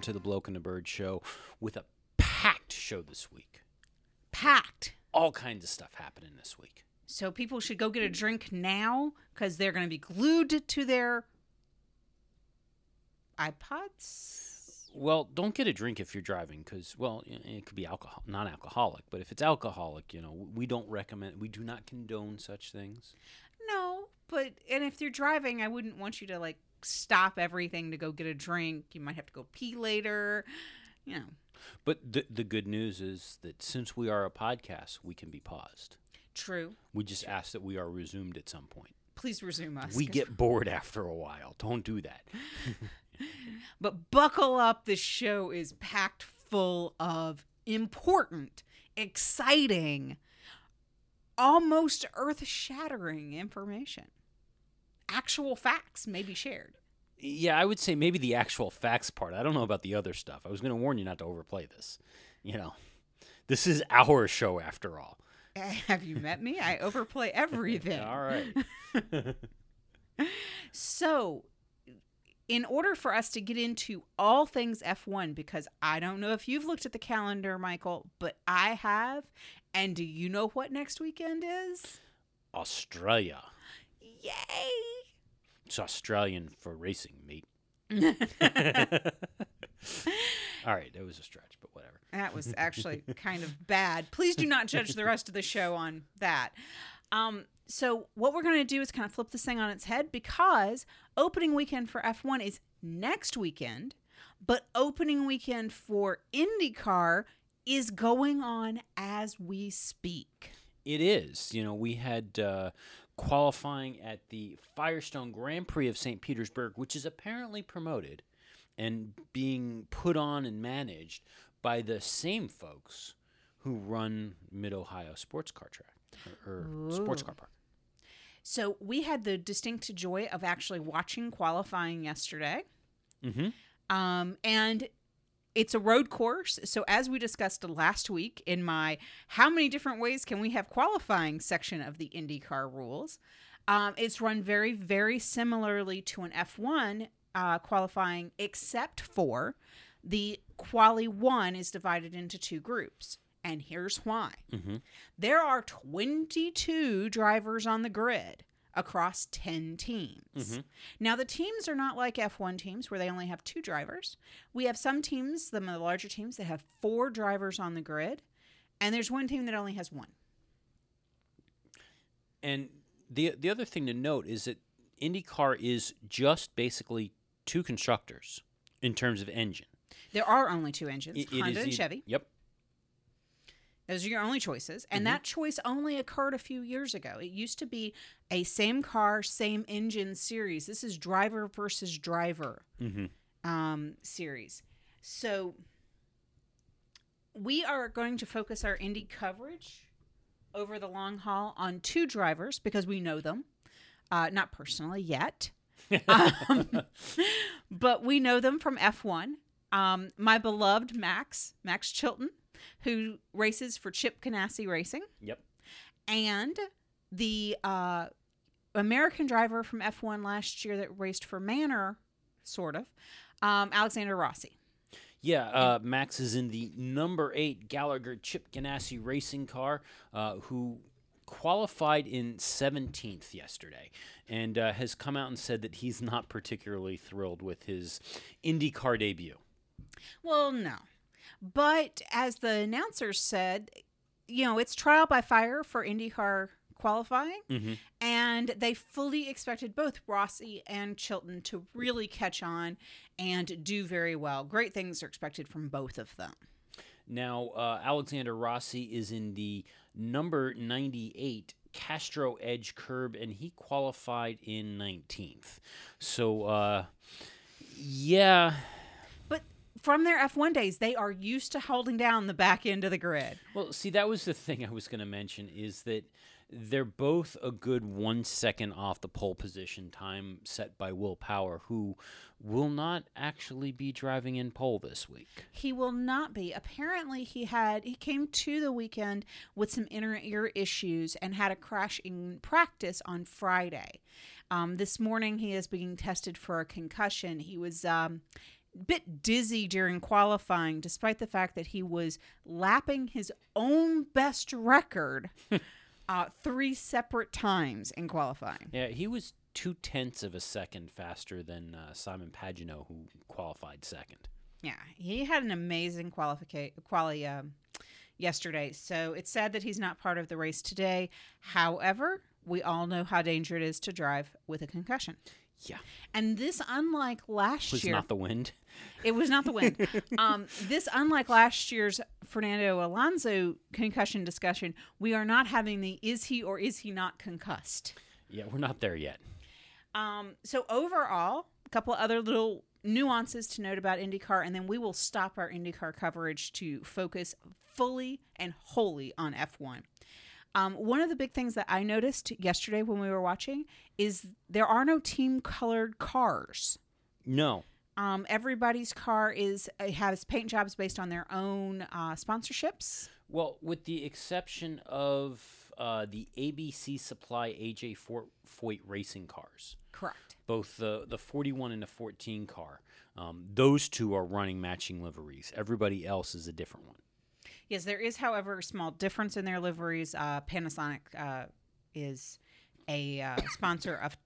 welcome to the Bloke and the Bird show with a packed show this week. Packed. All kinds of stuff happening this week. So people should go get a drink now because they're going to be glued to their iPods. Well, don't get a drink if you're driving because, well, it could be alcohol, non-alcoholic. But if it's alcoholic, you know, we don't recommend. We do not condone such things. No, but and if you're driving, I wouldn't want you to like stop everything to go get a drink. You might have to go pee later. You know, But the the good news is that since we are a podcast, we can be paused. true. We just ask that we are resumed at some point. Please resume us. We get bored after a while. Don't do that. But buckle up. This show is packed full of important, exciting, almost earth shattering information. Actual facts may be shared. Yeah, I would say maybe the actual facts part. I don't know about the other stuff. I was going to warn you not to overplay this. You know, this is our show after all. Have you met me? I overplay everything. All right. So, in order for us to get into all things F1, because I don't know if you've looked at the calendar, Michael, but I have. And do you know what next weekend is? Australia. Yay! It's Australian for racing, mate. all right, that was a stretch, but whatever. That was actually kind of bad. Please do not judge the rest of the show on that. Um, so what we're going to do is kind of flip this thing on its head because opening weekend for F1 is next weekend, but opening weekend for IndyCar is going on as we speak. It is. You know, we had uh, qualifying at the Firestone Grand Prix of St. Petersburg, which is apparently promoted and being put on and managed by the same folks who run Mid Ohio Sports Car Track or, or Sports Car Park. So we had the distinct joy of actually watching qualifying yesterday. Mm-hmm. Um, and it's a road course. So, as we discussed last week in my How Many Different Ways Can We Have Qualifying section of the IndyCar rules, um, it's run very, very similarly to an F1 uh, qualifying, except for the quali one is divided into two groups. And here's why Mm-hmm. there are 22 drivers on the grid across 10 teams. Mhm. Now, the teams are not like F1 teams where they only have two drivers. We have some teams, the larger teams, that have four drivers on the grid, and there's one team that only has one. And the the other thing to note is that IndyCar is just basically two constructors in terms of engine. There are only two engines It- it Honda and Chevy. Yep. Those are your only choices. And Mhm. that choice only occurred a few years ago. It used to be a same car, same engine series. This is driver versus driver. Mm-hmm. um, series. So we are going to focus our indie coverage over the long haul on two drivers because we know them, uh, not personally yet, um, but we know them from F1. Um, my beloved Max, Max Chilton, who races for Chip Ganassi Racing, Yep. and the uh, American driver from F1 last year that raced for Manor, sort of, um, Alexander Rossi. Yeah, uh, Max is in the number eight Gallagher Chip Ganassi racing car, uh, who qualified in 17th yesterday and uh, has come out and said that he's not particularly thrilled with his IndyCar debut. Well, no. But as the announcers said, you know, it's trial by fire for IndyCar qualifying, Mm-hmm. and they fully expected both Rossi and Chilton to really catch on and do very well. Great things are expected from both of them. Now, uh, Alexander Rossi is in the number 98 Castrol Edge curb, and he qualified in 19th. So, uh, yeah. From their F1 days, they are used to holding down the back end of the grid. Well, see, that was the thing I was going to mention is that they're both a good one second off the pole position time set by Will Power, who will not actually be driving in pole this week. He will not be. Apparently, he had he came to the weekend with some inner ear issues and had a crash in practice on Friday. Um, this morning, he is being tested for a concussion. He was um, bit dizzy during qualifying, despite the fact that he was lapping his own best record uh, three separate times in qualifying. Yeah, he was two tenths of a second faster than uh, Simon Pagenaud, who qualified second. Yeah, he had an amazing qualification quali um, yesterday. So it's sad that he's not part of the race today. However, we all know how dangerous it is to drive with a concussion. Yeah, And this, unlike last was year, not the wind. it was not the wind. um, this, unlike last year's Fernando Alonso concussion discussion, we are not having the is he or is he not concussed. Yeah, we're not there yet. Um, so overall, a couple other little nuances to note about IndyCar, and then we will stop our IndyCar coverage to focus fully and wholly on F1. Um, one of the big things that I noticed yesterday when we were watching is there are no team colored cars. No, Um, everybody's car is has paint jobs based on their own uh, sponsorships. well, with the exception of uh, the ABC Supply AJ Fort Foyt racing cars. Correct. both the the 41 and the 14 car. Um, those two are running matching liveries. Everybody else is a different one. Yes, there is, however, a small difference in their liveries. Uh, Panasonic uh, is a uh, sponsor of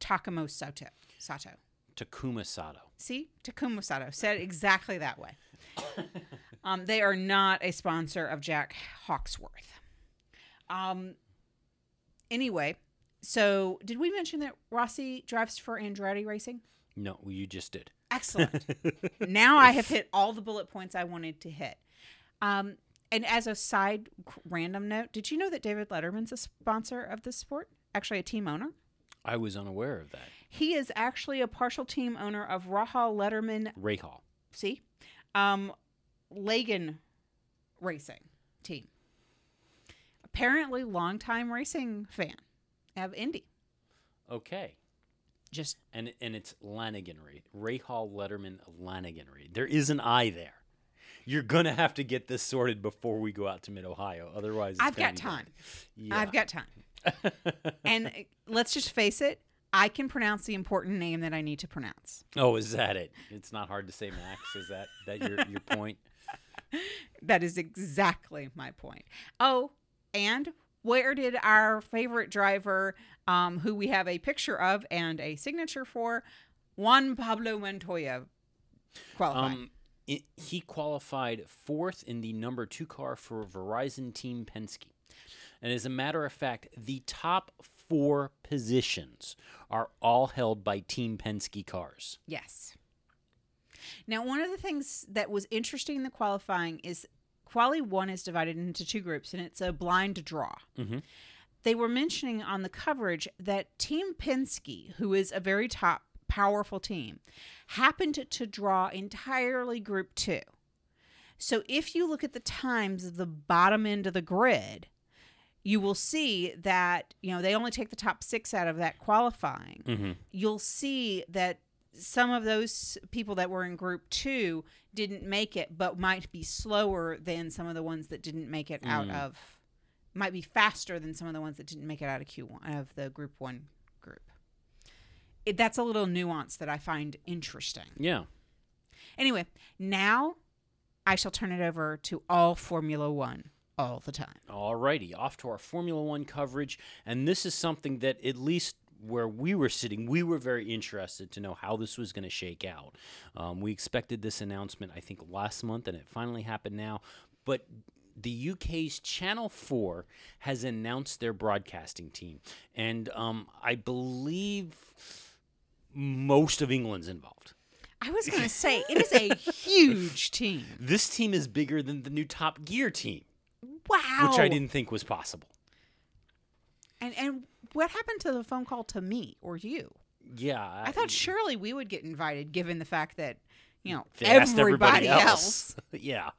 Takamo Sato. Sato. Takuma Sato. See, Takuma Sato said exactly that way. um, they are not a sponsor of Jack Hawksworth. Um, anyway, so did we mention that Rossi drives for Andretti Racing? No, you just did. Excellent. now I have hit all the bullet points I wanted to hit. Um, and as a side random note, did you know that David Letterman's a sponsor of this sport? Actually, a team owner. I was unaware of that. He is actually a partial team owner of Rahal Letterman. Ray Hall. See, um, Lagan Racing team. Apparently, longtime racing fan of Indy. Okay. Just And and it's Lanigan Ray. Ray Hall Letterman Lanigan Ray. There is an I there. You're gonna have to get this sorted before we go out to Mid Ohio. Otherwise, it's I've got time. Yeah. I've got time. and uh, let's just face it, I can pronounce the important name that I need to pronounce. oh, is that it? It's not hard to say Max. Is that that your your point? That is exactly my point. Oh, and where did our favorite driver, um, who we have a picture of and a signature for, Juan Pablo Montoya, qualify? Um, it, he qualified fourth in the number two car for Verizon Team Penske. And as a matter of fact, the top four positions are all held by Team Penske cars. Yes. Now, one of the things that was interesting in the qualifying is quali one is divided into two groups, and it's a blind draw. Mhm. They were mentioning on the coverage that Team Penske, who is a very top, powerful team, happened to draw entirely Group two. So if you look at the times of the bottom end of the grid, you will see that you know they only take the top six out of that qualifying Mm-hmm. you'll see that some of those people that were in group two didn't make it, but might be slower than some of the ones that didn't make it out Mm. of, might be faster than some of the ones that didn't make it out of Q1 of the group one. It, that's a little nuance that I find interesting. Yeah. Anyway, now I shall turn it over to all Formula One all the time. Alrighty, off to our Formula One coverage, and this is something that at least where we were sitting, we were very interested to know how this was going to shake out. Um, we expected this announcement, I think, last month, and it finally happened now. But the UK's Channel 4 has announced their broadcasting team, and um, I believe most of England's involved. I was going to say, it is a huge team. This team is bigger than the new Top Gear team, Wow. which I didn't think was possible. And and what happened to the phone call to me or you? Yeah, I thought surely we would get invited, given the fact that you know asked everybody, else. yeah.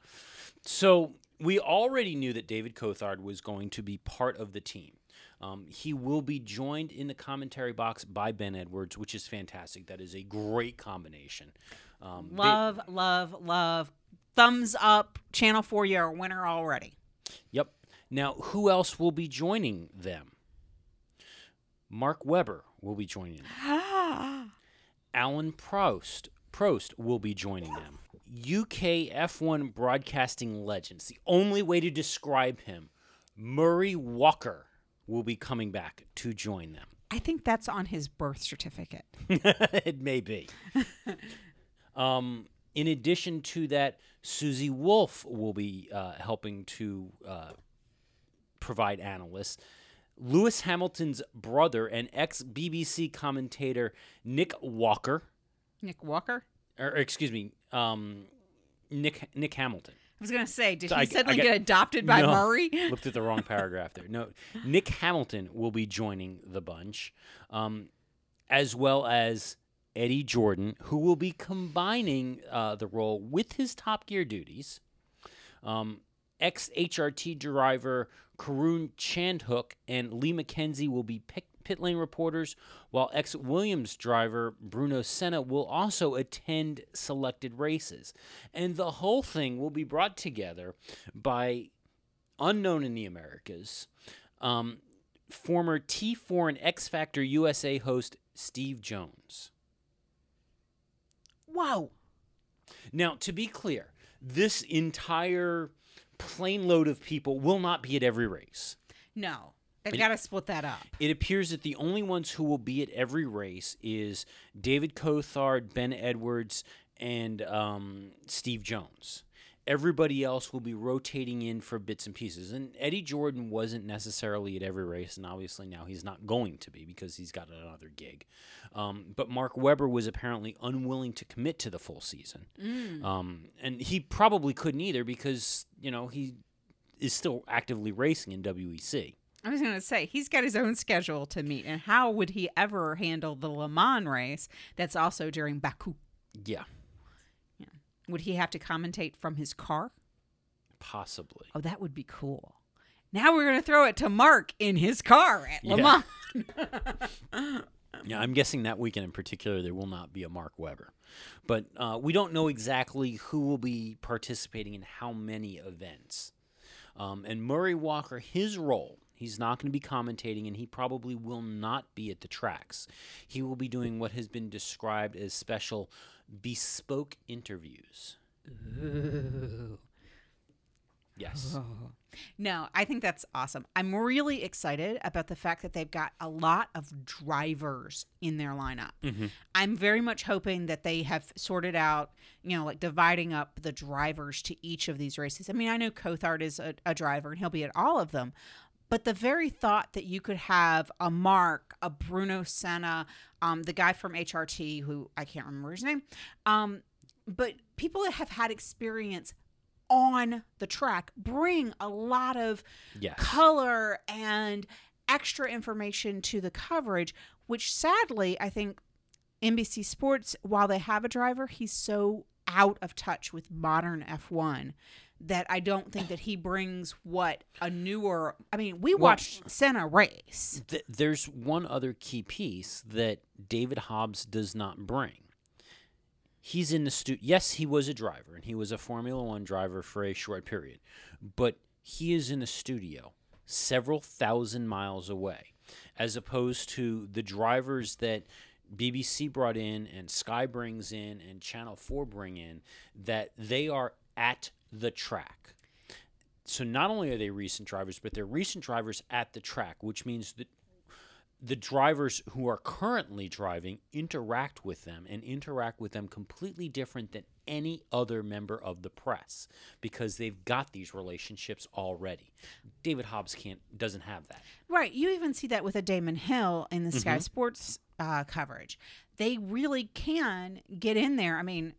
So we already knew that David Coulthard was going to be part of the team. Um, he will be joined in the commentary box by Ben Edwards, which is fantastic. That is a great combination. Um, they- Love, love, love. Thumbs up. Channel Four, you're a winner already. Yep. Now, who else will be joining them? Mark Webber will be joining them. Alan Proust, Prost will be joining them. UK F1 broadcasting legends. The only way to describe him, Murray Walker, will be coming back to join them. I think that's on his birth certificate. it may be. um, in addition to that, Susie Wolff will be uh, helping to uh, provide analysts. Lewis Hamilton's brother and ex BBC commentator Nick Walker, Nick Walker? or excuse me, um, Nick Nick Hamilton. I was going to say, did So he I- suddenly I got- get adopted by No. Murray? Looked at the wrong paragraph there. No, Nick Hamilton will be joining the bunch, um, as well as Eddie Jordan, who will be combining uh, the role with his Top Gear duties. Um, Ex HRT driver Karun Chandhok and Lee McKenzie will be pit, pit lane reporters, while ex Williams driver Bruno Senna will also attend selected races. And the whole thing will be brought together by unknown in the Americas, um, former T4 and X Factor USA host Steve Jones. Wow. Now, to be clear, this entire plane load of people will not be at every race. No. They've got to split that up. It appears that the only ones who will be at every race is David Coulthard, Ben Edwards, and um, Steve Jones. Everybody else will be rotating in for bits and pieces. And Eddie Jordan wasn't necessarily at every race, and obviously now he's not going to be because he's got another gig. Um, but Mark Webber was apparently unwilling to commit to the full season. Um, and he probably couldn't either because, you know, he is still actively racing in WEC. I was going to say, he's got his own schedule to meet. And how would he ever handle the Le Mans race that's also during Baku? Yeah, Would he have to commentate from his car? possibly. Oh, that would be cool. Now we're going to throw it to Mark in his car at Le Yeah. Mans. Yeah, I'm guessing that weekend in particular there will not be a Mark Webber, but uh, we don't know exactly who will be participating in how many events. Um, and Murray Walker, his role, he's not going to be commentating, and he probably will not be at the tracks. He will be doing what has been described as special bespoke interviews. Yes. No, I think that's awesome. I'm really excited about the fact that they've got a lot of drivers in their lineup. Mm-hmm. I'm very much hoping that they have sorted out, you know, like dividing up the drivers to each of these races. I mean, I know Coulthard is a, a driver and he'll be at all of them. But the very thought that you could have a Mark, a Bruno Senna, um, the guy from HRT, who I can't remember his name, um, but people that have had experience on the track bring a lot of Yes. color and extra information to the coverage, which sadly, I think NBC Sports, while they have a driver, he's so out of touch with modern F1 that I don't think that he brings what a newer. I mean, we watched Senna race. Th- there's one other key piece that David Hobbs does not bring. He's in the stu. Yes, he was a driver, and he was a Formula One driver for a short period, but he is in the studio several thousand miles away, as opposed to the drivers that BBC brought in and Sky brings in and Channel 4 bring in, that they are at the track. So not only are they recent drivers, but they're recent drivers at the track, which means that the drivers who are currently driving interact with them and interact with them completely different than any other member of the press because they've got these relationships already. David Hobbs can't doesn't have that. Right. You even see that with a Damon Hill in the Sky Sports uh, coverage. They really can get in there. I mean,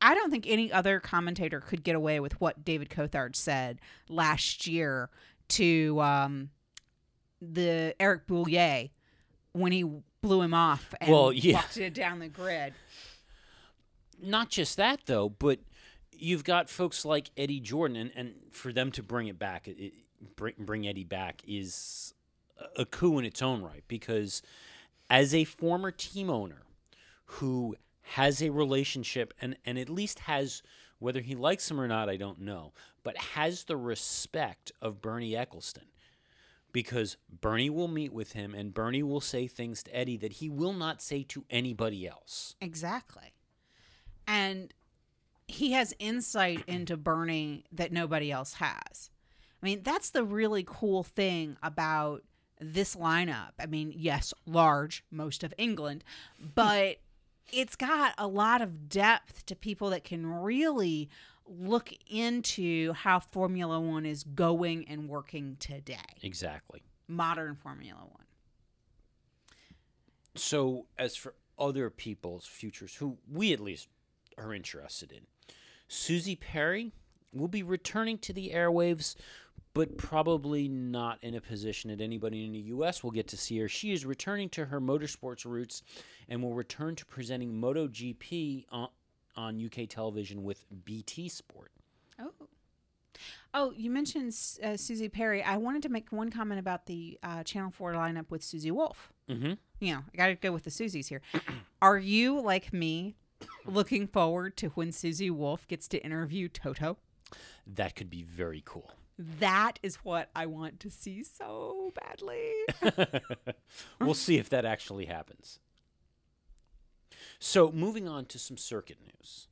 I don't think any other commentator could get away with what David Coulthard said last year to um, the Eric Boullier when he blew him off and Well, yeah. walked it down the grid. Not just that though, but you've got folks like Eddie Jordan, and, and for them to bring it back, it, bring, bring Eddie back is a coup in its own right because as a former team owner who has a relationship and, and at least has whether he likes him or not, I don't know, but has the respect of Bernie Ecclestone because Bernie will meet with him and Bernie will say things to Eddie that he will not say to anybody else. Exactly. and he has insight into Bernie that nobody else has. I mean, that's the really cool thing about this lineup. I mean, yes, large, most of England, but it's got a lot of depth to people that can really look into how Formula One is going and working today. Exactly. Modern Formula One. So, as for other people's futures, who we at least are interested in, Suzi Perry will be returning to the airwaves, but probably not in a position that anybody in the U.S. will get to see her. She is returning to her motorsports roots and will return to presenting MotoGP on, on UK television with BT Sport. Oh. Oh, you mentioned uh, Suzi Perry. I wanted to make one comment about the uh, Channel 4 lineup with Susie Wolff. Mm-hmm. You know, I got to go with the Susies here. Are you, like me, looking forward to when Susie Wolff gets to interview Toto? That could be very cool. That is what I want to see so badly. we'll see if that actually happens. So, moving on to some circuit news.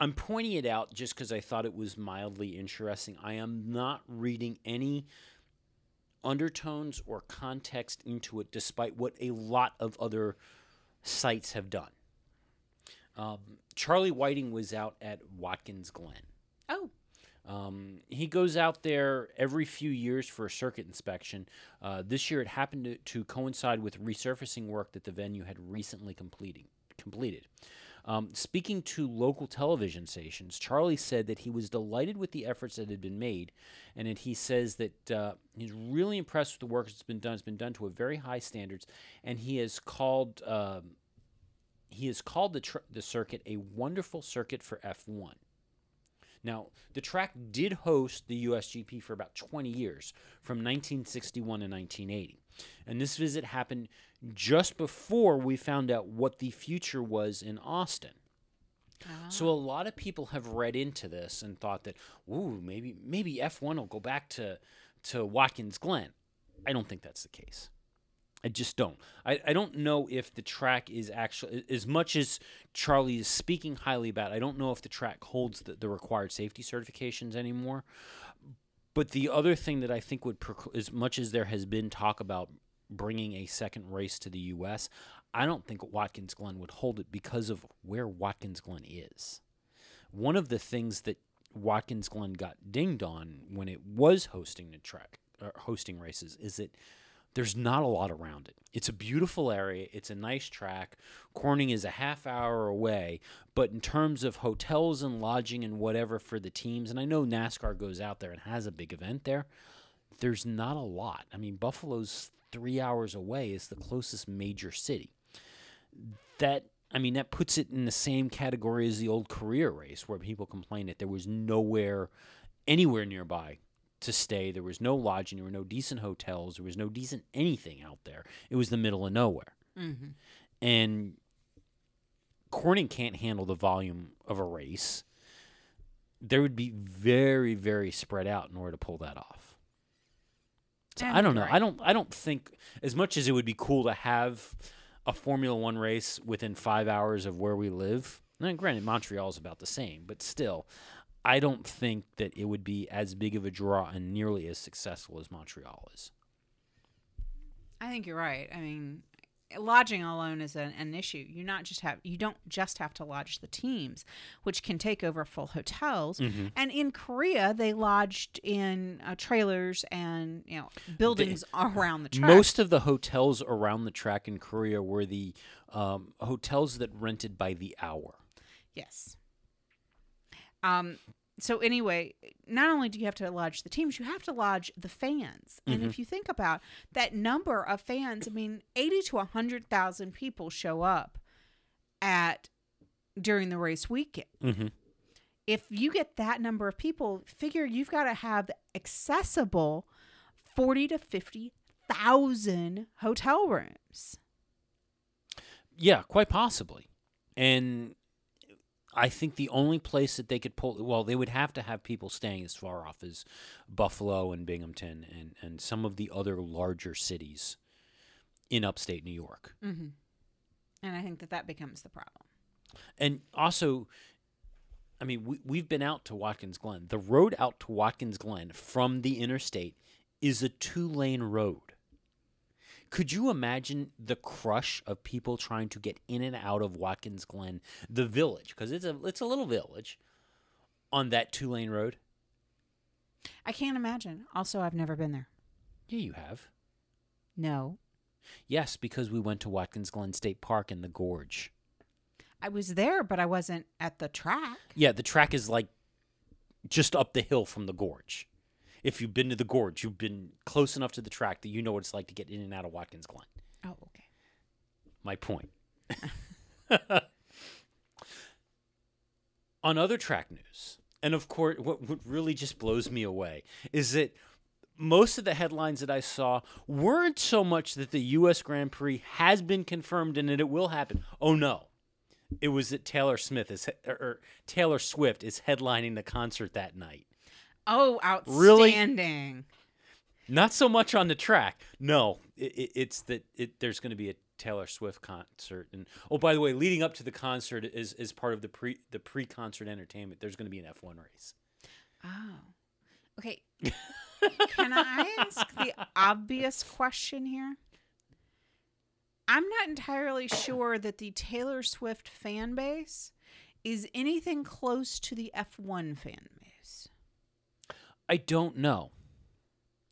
I'm pointing it out just because I thought it was mildly interesting. I am not reading any undertones or context into it, despite what a lot of other sites have done. Um, Charlie Whiting was out at Watkins Glen. Oh. Um, he goes out there every few years for a circuit inspection. Uh, this year, it happened to, to, coincide with resurfacing work that the venue had recently completing, completed. Um, speaking to local television stations, Charlie said that he was delighted with the efforts that had been made, and that he says that uh, he's really impressed with the work that's been done. It's been done to a very high standards, and he has called uh, he has called the tr- the circuit a wonderful circuit for F1. Now, the track did host the USGP for about 20 years, from 1961 to 1980. And this visit happened just before we found out what the future was in Austin. Ah. So a lot of people have read into this and thought that, ooh, maybe maybe F1 will go back to to Watkins Glen. I don't think that's the case. I just don't. I, I don't know if the track is actually as much as Charlie is speaking highly about. I don't know if the track holds the, the required safety certifications anymore. But the other thing that I think would, as much as there has been talk about bringing a second race to the U.S., I don't think Watkins Glen would hold it because of where Watkins Glen is. One of the things that Watkins Glen got dinged on when it was hosting the track, hosting races, is that there's not a lot around it. It's a beautiful area. It's a nice track. Corning is a half hour away, but in terms of hotels and lodging and whatever for the teams, and I know NASCAR goes out there and has a big event there, there's not a lot. I mean, Buffalo's three hours away is the closest major city. That I mean, that puts it in the same category as the old Korea race where people complained that there was nowhere anywhere nearby to stay. There was no lodging. There were no decent hotels. There was no decent anything out there. It was the middle of nowhere. Mm-hmm. And Corning can't handle the volume of a race. There would be very, very spread out in order to pull that off. So I don't know. Right. I don't. I don't think as much as it would be cool to have a Formula One race within five hours of where we live. And granted, Montreal is about the same, but still, I don't think that it would be as big of a draw and nearly as successful as Montreal is. I think you're right. I mean, lodging alone is an, an issue. You not just have you don't just have to lodge the teams, which can take over full hotels. Mhm. And in Korea, they lodged in uh, trailers and you know buildings around the track. Most of the hotels around the track in Korea were the um, hotels that rented by the hour. Yes. Um. So anyway, not only do you have to lodge the teams, you have to lodge the fans. And Mm-hmm. if you think about that number of fans, I mean, eighty to hundred thousand people show up at during the race weekend. Mm-hmm. If you get that number of people, figure you've got to have accessible forty to fifty thousand hotel rooms. Yeah, quite possibly. And I think the only place that they could pull well, they would have to have people staying as far off as Buffalo and Binghamton and, and some of the other larger cities in upstate New York. Mm-hmm. And I think that that becomes the problem. And also, I mean, we, we've been out to Watkins Glen. The road out to Watkins Glen from the interstate is a two lane road. Could you imagine the crush of people trying to get in and out of Watkins Glen, the village, because it's a it's a little village, on that two lane road? I can't imagine. Also, I've never been there. Yeah, you have. No. Yes, because we went to Watkins Glen State Park in the gorge. I was there, but I wasn't at the track. Yeah, the track is like just up the hill from the gorge. If you've been to the gorge, you've been close enough to the track that you know what it's like to get in and out of Watkins Glen. Oh, okay. My point. On other track news, and of course, what, what really just blows me away is that most of the headlines that I saw weren't so much that the U.S. Grand Prix has been confirmed and that it will happen. Oh no, it was that Taylor Smith is or, or Taylor Swift is headlining the concert that night. Oh, Really? outstanding. Not so much on the track. No, it, it, it's that it, there's going to be a Taylor Swift concert, and oh, by the way, leading up to the concert is is part of the pre the pre concert entertainment. There's going to be an F1 race. Oh. Okay. Can I ask the obvious question here? I'm not entirely sure that the Taylor Swift fan base is anything close to the F1 fan base. I don't know.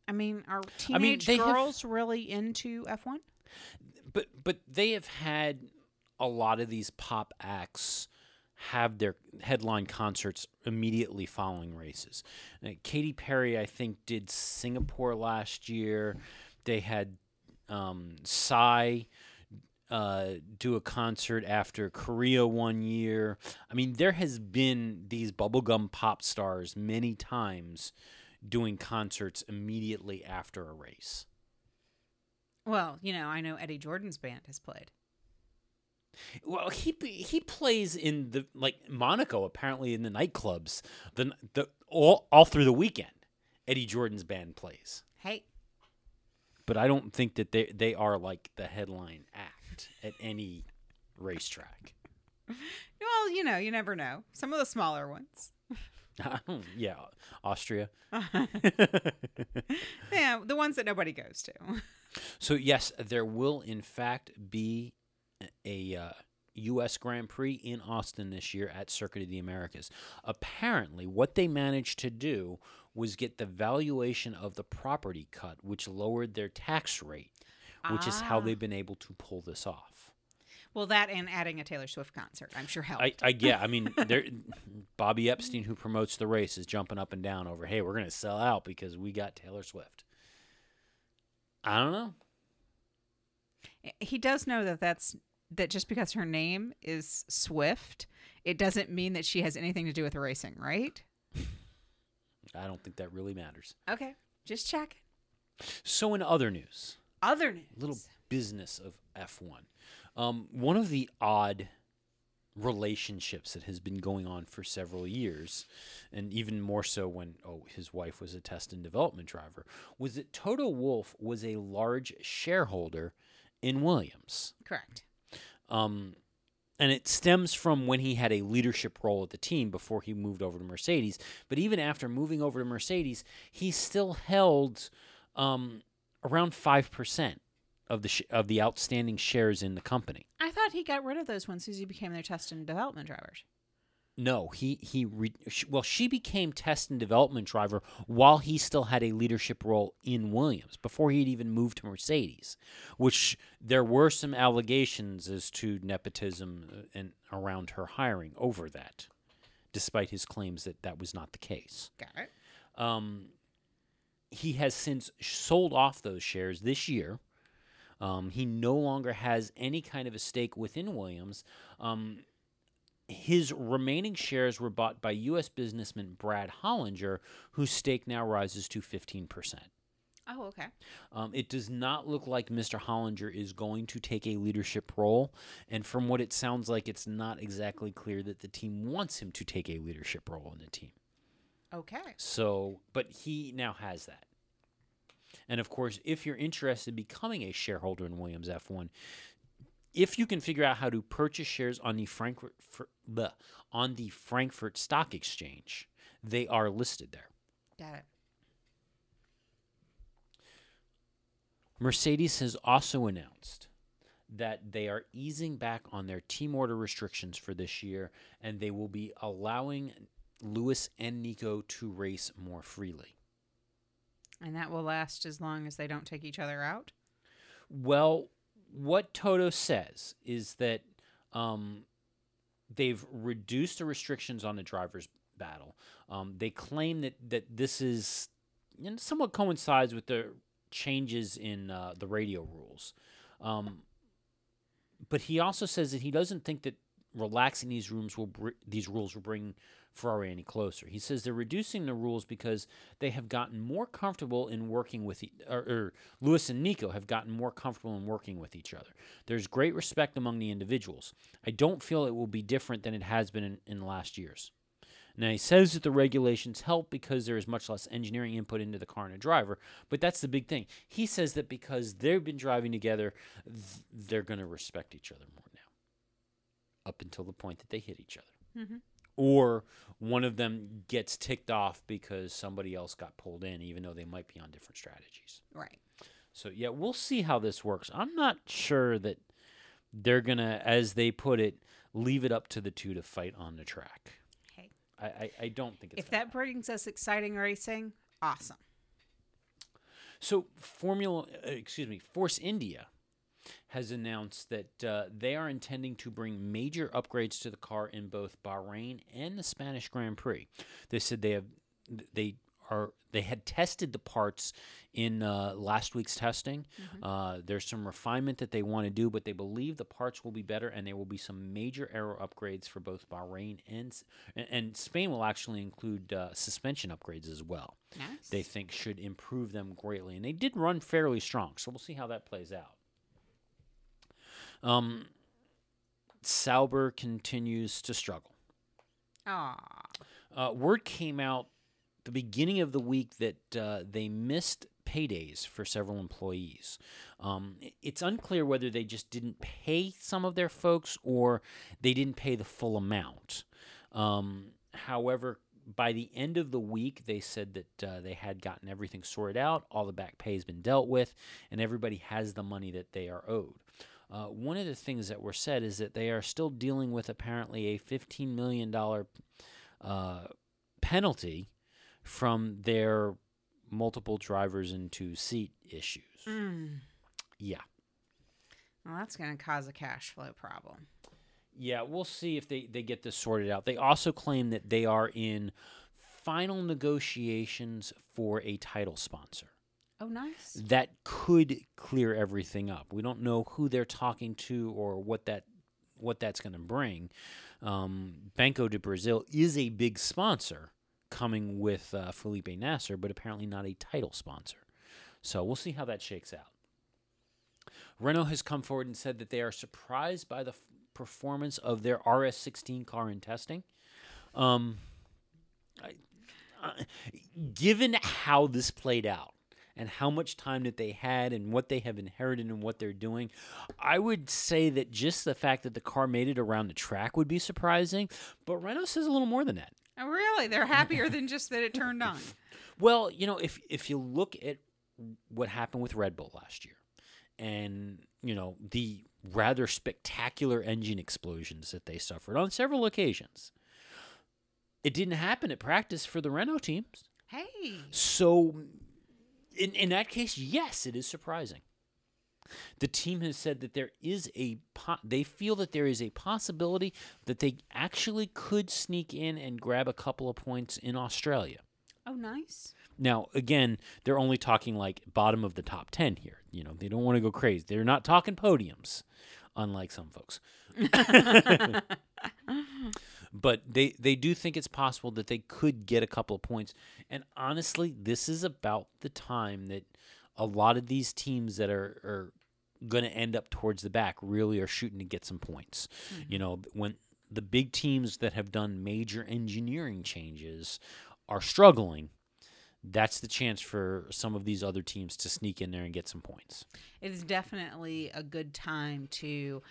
I mean, are I mean, teenage they have- girls really into F1? but but they have had a lot of these pop acts have their headline concerts immediately following races. Uh, Katy Perry, I think, did Singapore last year. They had um, Psy uh, do a concert after Korea one year. I mean, there has been these bubblegum pop stars many times doing concerts immediately after a race. Well, you know, I know Eddie Jordan's band has played. Well, he he plays in the like Monaco apparently in the nightclubs the the all all through the weekend. Eddie Jordan's band plays, Hey, but I don't think that they they are like the headline act at any racetrack. well, you know, you never know. Some of the smaller ones. yeah, Austria. Yeah, the ones that nobody goes to. So yes, there will in fact be a uh, U.S. Grand Prix in Austin this year at Circuit of the Americas. Apparently, what they managed to do was get the valuation of the property cut, which lowered their tax rate, which is how Ah. they've been able to pull this off. Well, that and adding a Taylor Swift concert, I'm sure helped. I, I yeah, I mean, there, Bobby Epstein, who promotes the race, is jumping up and down over, hey, we're going to sell out because we got Taylor Swift. I don't know. he does know that that's that just because her name is Swift, it doesn't mean that she has anything to do with racing, right? I don't think that really matters. Okay, just check. So, in other news, Other news. little business of F1. Um, one of the odd relationships that has been going on for several years, and even more so when oh his wife was a test and development driver, was that Toto Wolff was a large shareholder in Williams. correct. Um, and it stems from when he had a leadership role at the team before he moved over to Mercedes. But even after moving over to Mercedes, he still held um, around five percent of the sh- of the outstanding shares in the company. I thought he got rid of those as he became their test and development drivers. No, he he re- well, she became test and development driver while he still had a leadership role in Williams before he'd even moved to Mercedes, which there were some allegations as to nepotism uh, and around her hiring over that, despite his claims that that was not the case. Got it. Um, he has since sold off those shares this year. Um, he no longer has any kind of a stake within Williams. Um, his remaining shares were bought by U.S. businessman Brad Hollinger, whose stake now rises to 15%. Oh, okay. Um, it does not look like Mr. Hollinger is going to take a leadership role. And from what it sounds like, it's not exactly clear that the team wants him to take a leadership role in the team. Okay. So, but he now has that. And of course, if you're interested in becoming a shareholder in Williams F1, if you can figure out how to purchase shares on the Frankfurt fr- bleh, on the Frankfurt Stock Exchange, they are listed there. Got it. Mercedes has also announced that they are easing back on their team order restrictions for this year and they will be allowing Lewis and Nico to race more freely. And that will last as long as they don't take each other out. Well, what Toto says is that um, they've reduced the restrictions on the drivers' battle. Um, they claim that that this is you know, somewhat coincides with the changes in uh, the radio rules. Um, but he also says that he doesn't think that relaxing these rooms will br- these rules will bring Ferrari any closer. He says they're reducing the rules because they have gotten more comfortable in working with, e- or, or Lewis and Nico have gotten more comfortable in working with each other. There's great respect among the individuals. I don't feel it will be different than it has been in, in the last years. Now he says that the regulations help because there is much less engineering input into the car and a driver, but that's the big thing. He says that because they've been driving together, th- they're going to respect each other more now, up until the point that they hit each other Mm-hmm. Or one of them gets ticked off because somebody else got pulled in, even though they might be on different strategies. Right. So yeah, we'll see how this works. I'm not sure that they're gonna, as they put it, leave it up to the two to fight on the track. Hey, I, I, I don't think it's if that brings us exciting racing, awesome. So Formula, uh, excuse me, Force India has announced that uh, they are intending to bring major upgrades to the car in both Bahrain and the Spanish Grand Prix. They said they have they are they had tested the parts in uh, last week's testing. Uh, there's some refinement that they want to do, but they believe the parts will be better, and there will be some major aero upgrades for both Bahrain and and, and Spain will actually include uh, suspension upgrades as well Nice. they think should improve them greatly. And they did run fairly strong, so we'll see how that plays out. Um, Sauber continues to struggle. Aw. Uh, word came out the beginning of the week that uh, they missed paydays for several employees. Um, it's unclear whether they just didn't pay some of their folks or they didn't pay the full amount. Um, however, by the end of the week, they said that uh, they had gotten everything sorted out, all the back pay has been dealt with, and everybody has the money that they are owed. Uh, one of the things that were said is that they are still dealing with apparently a $15 million uh, penalty from their multiple drivers and two seat issues. Mm. Yeah. Well, that's going to cause a cash flow problem. Yeah, we'll see if they, they get this sorted out. They also claim that they are in final negotiations for a title sponsor. Oh, nice. That could clear everything up. We don't know who they're talking to or what that what that's going to bring. Um, Banco de Brazil is a big sponsor coming with uh, Felipe Nasr, but apparently not a title sponsor. So we'll see how that shakes out. Renault has come forward and said that they are surprised by the f- performance of their RS16 car in testing. Um, I, uh, given how this played out and how much time that they had and what they have inherited and what they're doing, I would say that just the fact that the car made it around the track would be surprising. But Renault says a little more than that. Oh, really? They're happier than just that it turned on. Well, you know, if if you look at what happened with Red Bull last year, and you know the rather spectacular engine explosions that they suffered on several occasions, it didn't happen at practice for the Renault teams. Hey. So, in in that case, yes, it is surprising. The team has said that there is a po- they feel that there is a possibility that they actually could sneak in and grab a couple of points in Australia. Oh, nice. Now, again, they're only talking like bottom of the top 10 here. You know, they don't want to go crazy. They're not talking podiums, unlike some folks. but they, they do think it's possible that they could get a couple of points. And honestly, this is about the time that a lot of these teams that are, are going to end up towards the back really are shooting to get some points. Mm-hmm. You know, when the big teams that have done major engineering changes are struggling, that's the chance for some of these other teams to sneak in there and get some points. It is definitely a good time to,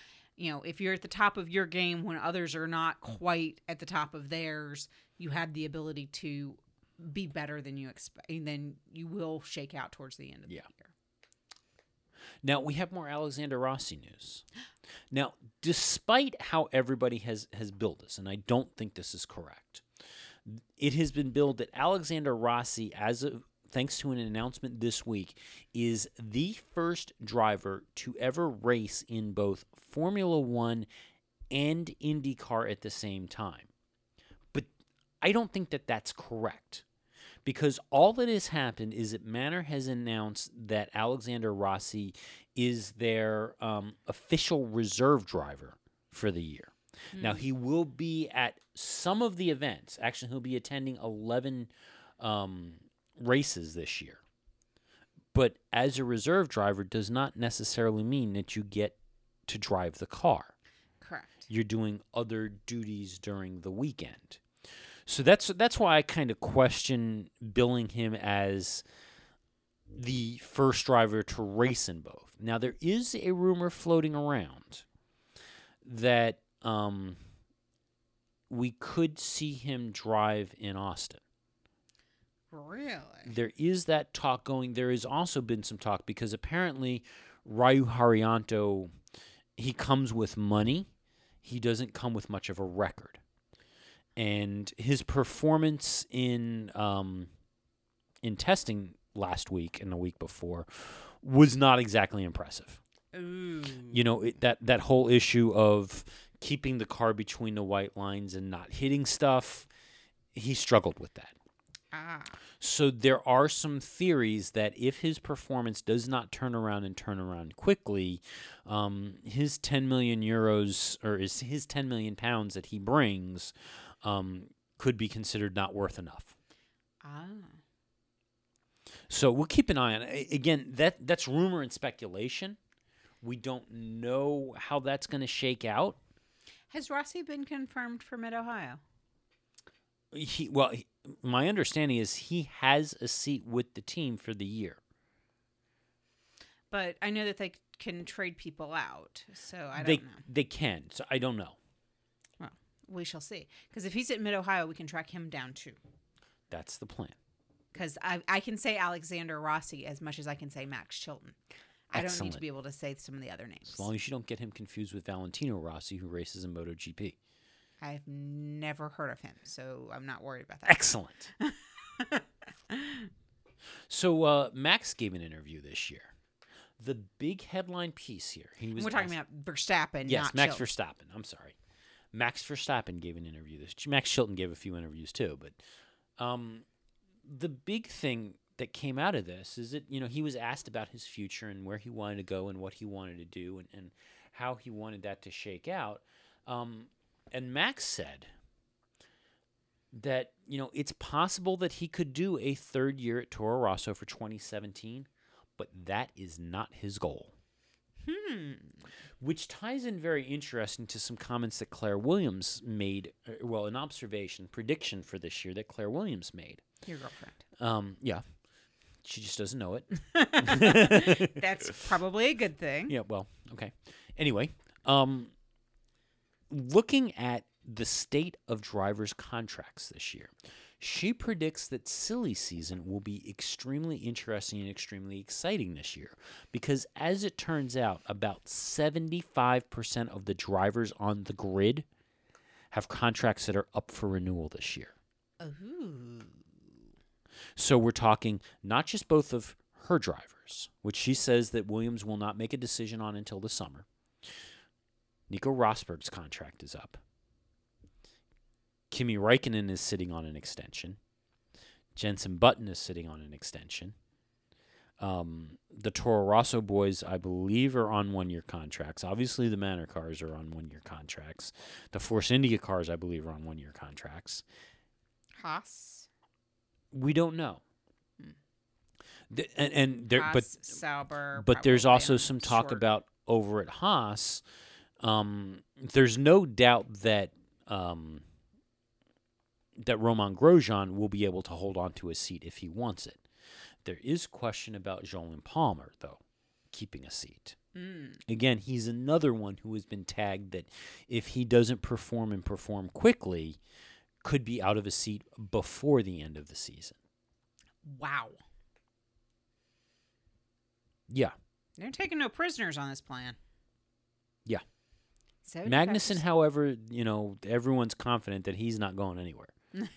you know, if you're at the top of your game when others are not quite at the top of theirs, you have the ability to be better than you expect, and then you will shake out towards the end of Yeah. the year. Now we have more Alexander Rossi news. Now, despite how everybody has has billed this, and I don't think this is correct, it has been billed that Alexander Rossi, as of thanks to an announcement this week, is the first driver to ever race in both Formula One and IndyCar at the same time. But I don't think that that's correct because all that has happened is that Manor has announced that Alexander Rossi is their um, official reserve driver for the year. Now he will be at some of the events. Actually, he'll be attending eleven um, races this year. But as a reserve driver, does not necessarily mean that you get to drive the car Correct. you're doing other duties during the weekend. So that's that's why I kind of question billing him as the first driver to race in both. Now there is a rumor floating around that um, we could see him drive in Austin. Really? There is that talk going. There has also been some talk because apparently Rio Haryanto he comes with money. He doesn't come with much of a record. And his performance in um, in testing last week and the week before was not exactly impressive. Ooh. You know, it, that that whole issue of keeping the car between the white lines and not hitting stuff, he struggled with that. Ah. So there are some theories that if his performance does not turn around and turn around quickly, um, his 10 million euros or is his 10 million pounds that he brings um, could be considered not worth enough. Ah. So we'll keep an eye on it. Again, that that's rumor and speculation. We don't know how that's going to shake out. Has Rossi been confirmed for Mid Ohio? He well, he, my understanding is he has a seat with the team for the year. But I know that they can trade people out, so I don't they know. they can. So I don't know. Well, we shall see. Because if he's at Mid Ohio, we can track him down too. That's the plan. Because I, I can say Alexander Rossi as much as I can say Max Chilton. I don't need to be able to say some of the other names. As long as you don't get him confused with Valentino Rossi, who races in MotoGP. I've never heard of him, so I'm not worried about that. Excellent. so uh, Max gave an interview this year. The big headline piece here. He was We're talking asked- about Verstappen, yes, Max Chilton. Verstappen. I'm sorry, Max Verstappen gave an interview. This Max Chilton gave a few interviews too, but um, the big thing that came out of this is that you know he was asked about his future and where he wanted to go and what he wanted to do and, and how he wanted that to shake out. Um, and Max said that you know it's possible that he could do a third year at Toro Rosso for 2017, but that is not his goal Hmm. which ties in very interesting to some comments that Claire Williams made. uh, Well, an observation, prediction for this year that Claire Williams made. Your girlfriend. Um, yeah, she just doesn't know it. That's probably a good thing. Yeah, well, okay. Anyway, um, looking at the state of drivers' contracts this year, she predicts that silly season will be extremely interesting and extremely exciting this year because, as it turns out, about 75% of the drivers on the grid have contracts that are up for renewal this year. Ooh. So we're talking not just both of her drivers, which she says that Williams will not make a decision on until the summer. Nico Rosberg's contract is up. Kimi Räikkönen is sitting on an extension. Jenson Button is sitting on an extension. Um, the Toro Rosso boys, I believe, are on one year contracts. Obviously, the Manor cars are on one year contracts. The Force India cars, I believe, are on one year contracts. Haas. We don't know. The- and and there, but Sauber. but there's also some talk short. about over at Haas. Um, there's no doubt that um, that Romain Grosjean will be able to hold on to his seat if he wants it. There is question about Jolyon Palmer, though, keeping a seat. Mm. Again, he's another one who has been tagged that if he doesn't perform and perform quickly, could be out of a seat before the end of the season. Wow. Yeah. They're taking no prisoners on this plan. Yeah. 75%. Magnussen, however, you know, everyone's confident that he's not going anywhere.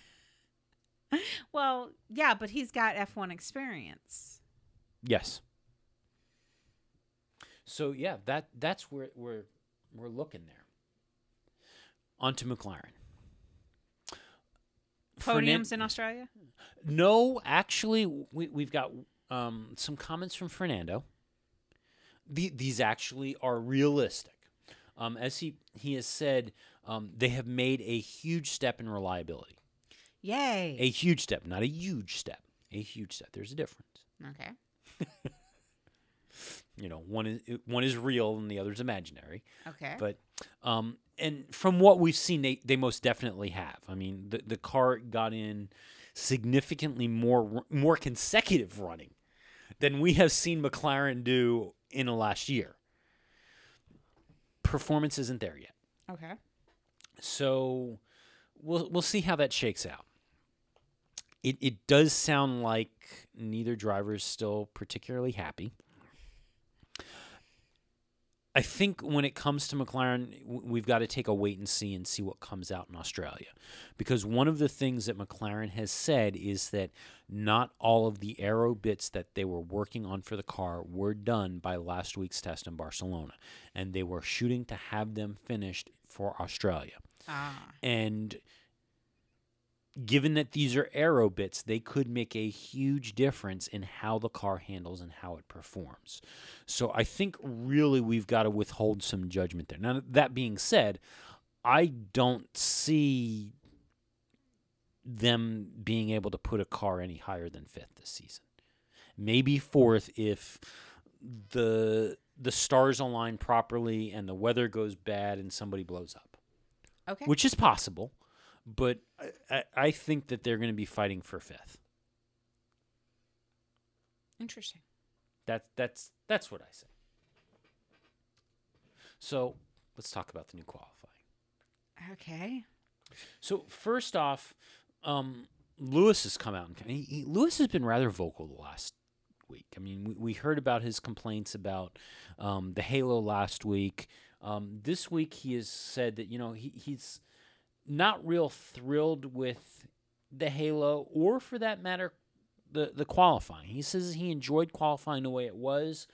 Well, yeah, but he's got F1 experience. Yes. So yeah, that that's where we're we're looking there. On to McLaren. Fernan- Podiums in Australia? No, actually, we, we've got um, some comments from Fernando. The, these actually are realistic. Um, as he, he has said, um, they have made a huge step in reliability. Yay. A huge step, not a huge step. A huge step. There's a difference. Okay. You know, one is one is real and the other is imaginary. Okay. But um, and from what we've seen, they, they most definitely have. I mean, the the car got in significantly more more consecutive running than we have seen McLaren do in the last year. Performance isn't there yet, okay. so we'll we'll see how that shakes out. It it does sound like neither driver is still particularly happy. I think when it comes to McLaren, we've got to take a wait and see and see what comes out in Australia. Because one of the things that McLaren has said is that not all of the aero bits that they were working on for the car were done by last week's test in Barcelona. And they were shooting to have them finished for Australia. Ah. And given that these are aero bits, they could make a huge difference in how the car handles and how it performs. So I think really we've got to withhold some judgment there. Now, that being said, I don't see them being able to put a car any higher than fifth this season. Maybe fourth if the the stars align properly and the weather goes bad and somebody blows up Okay. which is possible, but I, I, think that they're going to be fighting for fifth. Interesting. That that's that's what I say. So let's talk about the new qualifying. Okay. So first off, um, Lewis has come out and he, he, Lewis has been rather vocal the last week. I mean, we, we heard about his complaints about um, the Halo last week. Um, this week, he has said that you know he, he's not real thrilled with the Halo, or for that matter, the the qualifying. He says he enjoyed qualifying the way it was.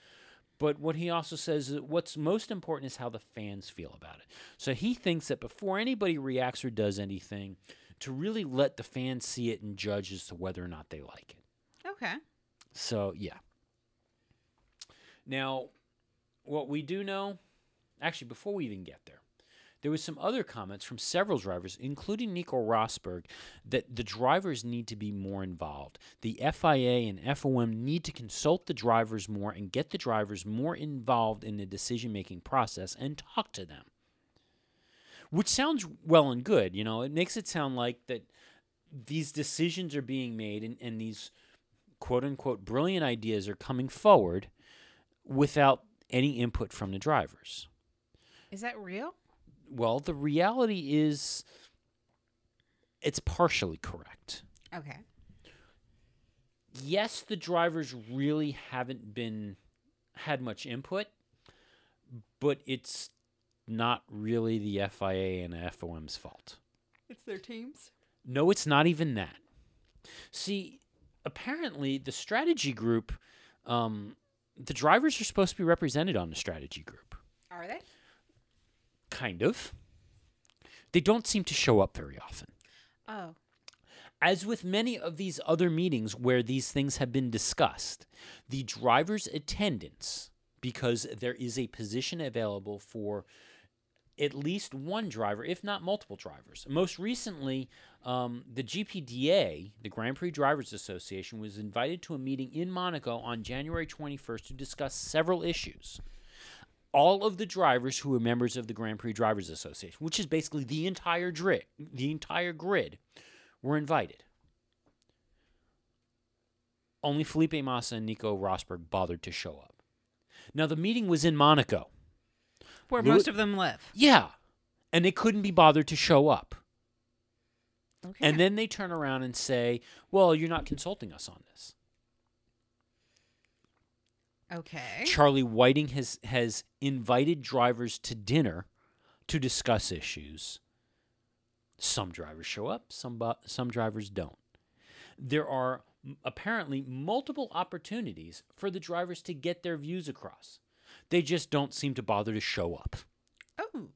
But what he also says is what's most important is how the fans feel about it. So he thinks that before anybody reacts or does anything, to really let the fans see it and judge as to whether or not they like it. Okay. So, yeah. Now, what we do know, actually, before we even get there, there was some other comments from several drivers, including Nico Rosberg, that the drivers need to be more involved. The FIA and FOM need to consult the drivers more and get the drivers more involved in the decision making process and talk to them. Which sounds well and good, you know, it makes it sound like that these decisions are being made and, and these quote unquote brilliant ideas are coming forward without any input from the drivers. Is that real? Well, the reality is it's partially correct. Okay. Yes, the drivers really haven't been had much input, but it's not really the FIA and FOM's fault. It's their teams. No, it's not even that. See, apparently the strategy group, um, the drivers are supposed to be represented on the strategy group. Are they? Kind of. They don't seem to show up very often. Oh. As with many of these other meetings where these things have been discussed, the driver's attendance, because there is a position available for at least one driver, if not multiple drivers. Most recently, um, the GPDA, the Grand Prix Drivers Association, was invited to a meeting in Monaco on January 21st to discuss several issues. All of the drivers who were members of the Grand Prix Drivers Association, which is basically the entire grid, the entire grid, were invited. Only Felipe Massa and Nico Rosberg bothered to show up. Now, the meeting was in Monaco. Where most of them live. Yeah. And they couldn't be bothered to show up. Okay. And then they turn around and say, well, you're not consulting us on this. Okay. Charlie Whiting has, has invited drivers to dinner to discuss issues. Some drivers show up, some, some drivers don't. There are m- apparently multiple opportunities for the drivers to get their views across. They just don't seem to bother to show up. Oh.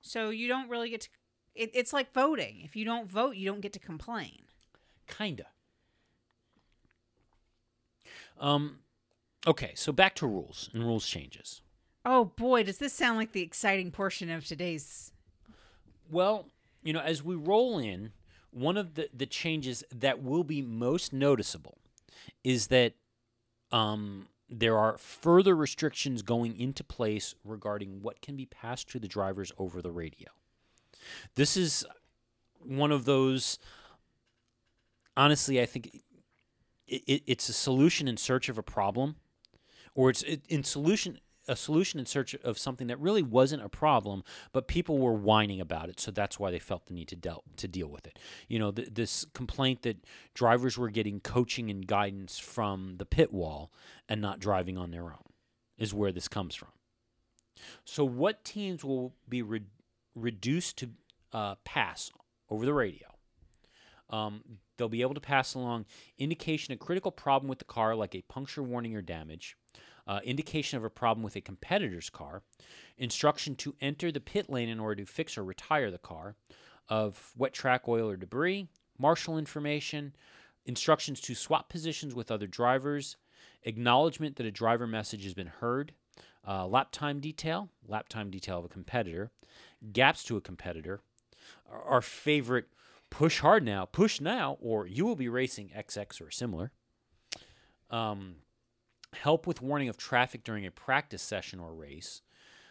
So you don't really get to. It, it's like voting. If you don't vote, you don't get to complain. Kinda. Um, okay, so back to rules and rules changes. Oh boy, does this sound like the exciting portion of today's. Well, you know, as we roll in, one of the, the changes that will be most noticeable is that um, there are further restrictions going into place regarding what can be passed to the drivers over the radio. This is one of those, honestly, I think it, it's a solution in search of a problem, or it's it, in solution a solution in search of something that really wasn't a problem, but people were whining about it, so that's why they felt the need to deal to deal with it. You know, th- this complaint that drivers were getting coaching and guidance from the pit wall and not driving on their own is where this comes from. So, what teams will be re- reduced to uh, pass over the radio? Um, they'll be able to pass along indication of critical problem with the car, like a puncture warning or damage, uh, indication of a problem with a competitor's car, instruction to enter the pit lane in order to fix or retire the car, of wet track oil or debris, marshal information, instructions to swap positions with other drivers, acknowledgement that a driver message has been heard, uh, lap time detail, lap time detail of a competitor, gaps to a competitor, our- our favorite push hard now, push now, or you will be racing XX or similar. Um, help with warning of traffic during a practice session or race,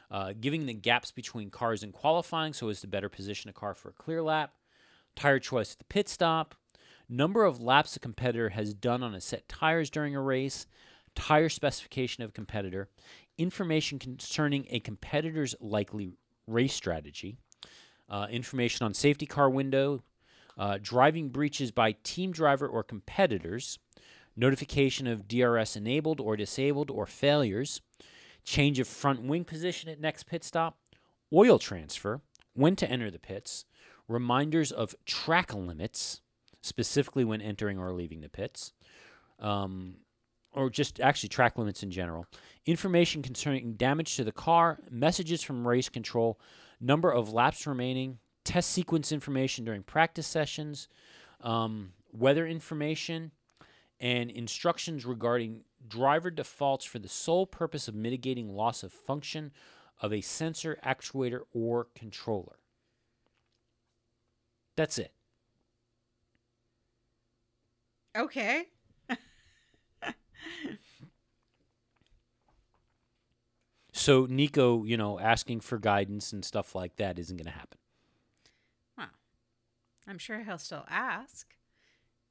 uh, giving the gaps between cars in qualifying so as to better position a car for a clear lap, tire choice at the pit stop, number of laps a competitor has done on a set tires during a race, tire specification of a competitor, information concerning a competitor's likely race strategy, uh, information on safety car window, uh, driving breaches by team driver or competitors, notification of DRS enabled or disabled or failures, change of front wing position at next pit stop, oil transfer, when to enter the pits, reminders of track limits, specifically when entering or leaving the pits, um, or just actually track limits in general, information concerning damage to the car, messages from race control, number of laps remaining, test sequence information during practice sessions, um, weather information, and instructions regarding driver defaults for the sole purpose of mitigating loss of function of a sensor, actuator, or controller. That's it. Okay. So Nico, you know, asking for guidance and stuff like that isn't going to happen. I'm sure he'll still ask.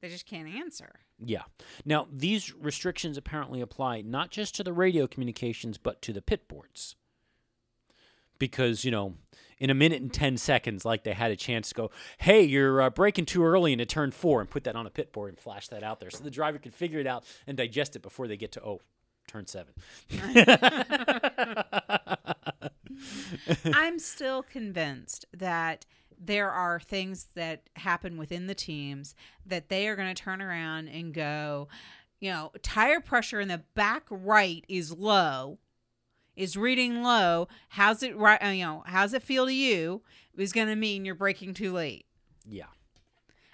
They just can't answer. Yeah. Now, these restrictions apparently apply not just to the radio communications, but to the pit boards. Because, you know, in a minute and 10 seconds, like they had a chance to go, hey, you're uh, braking too early into turn four, and put that on a pit board and flash that out there so the driver can figure it out and digest it before they get to, oh, turn seven. I'm still convinced that there are things that happen within the teams that they are going to turn around and go, you know, tire pressure in the back right is low, is reading low. How's it right? uh, You know, how's it feel to you? Is going to mean you're braking too late. yeah.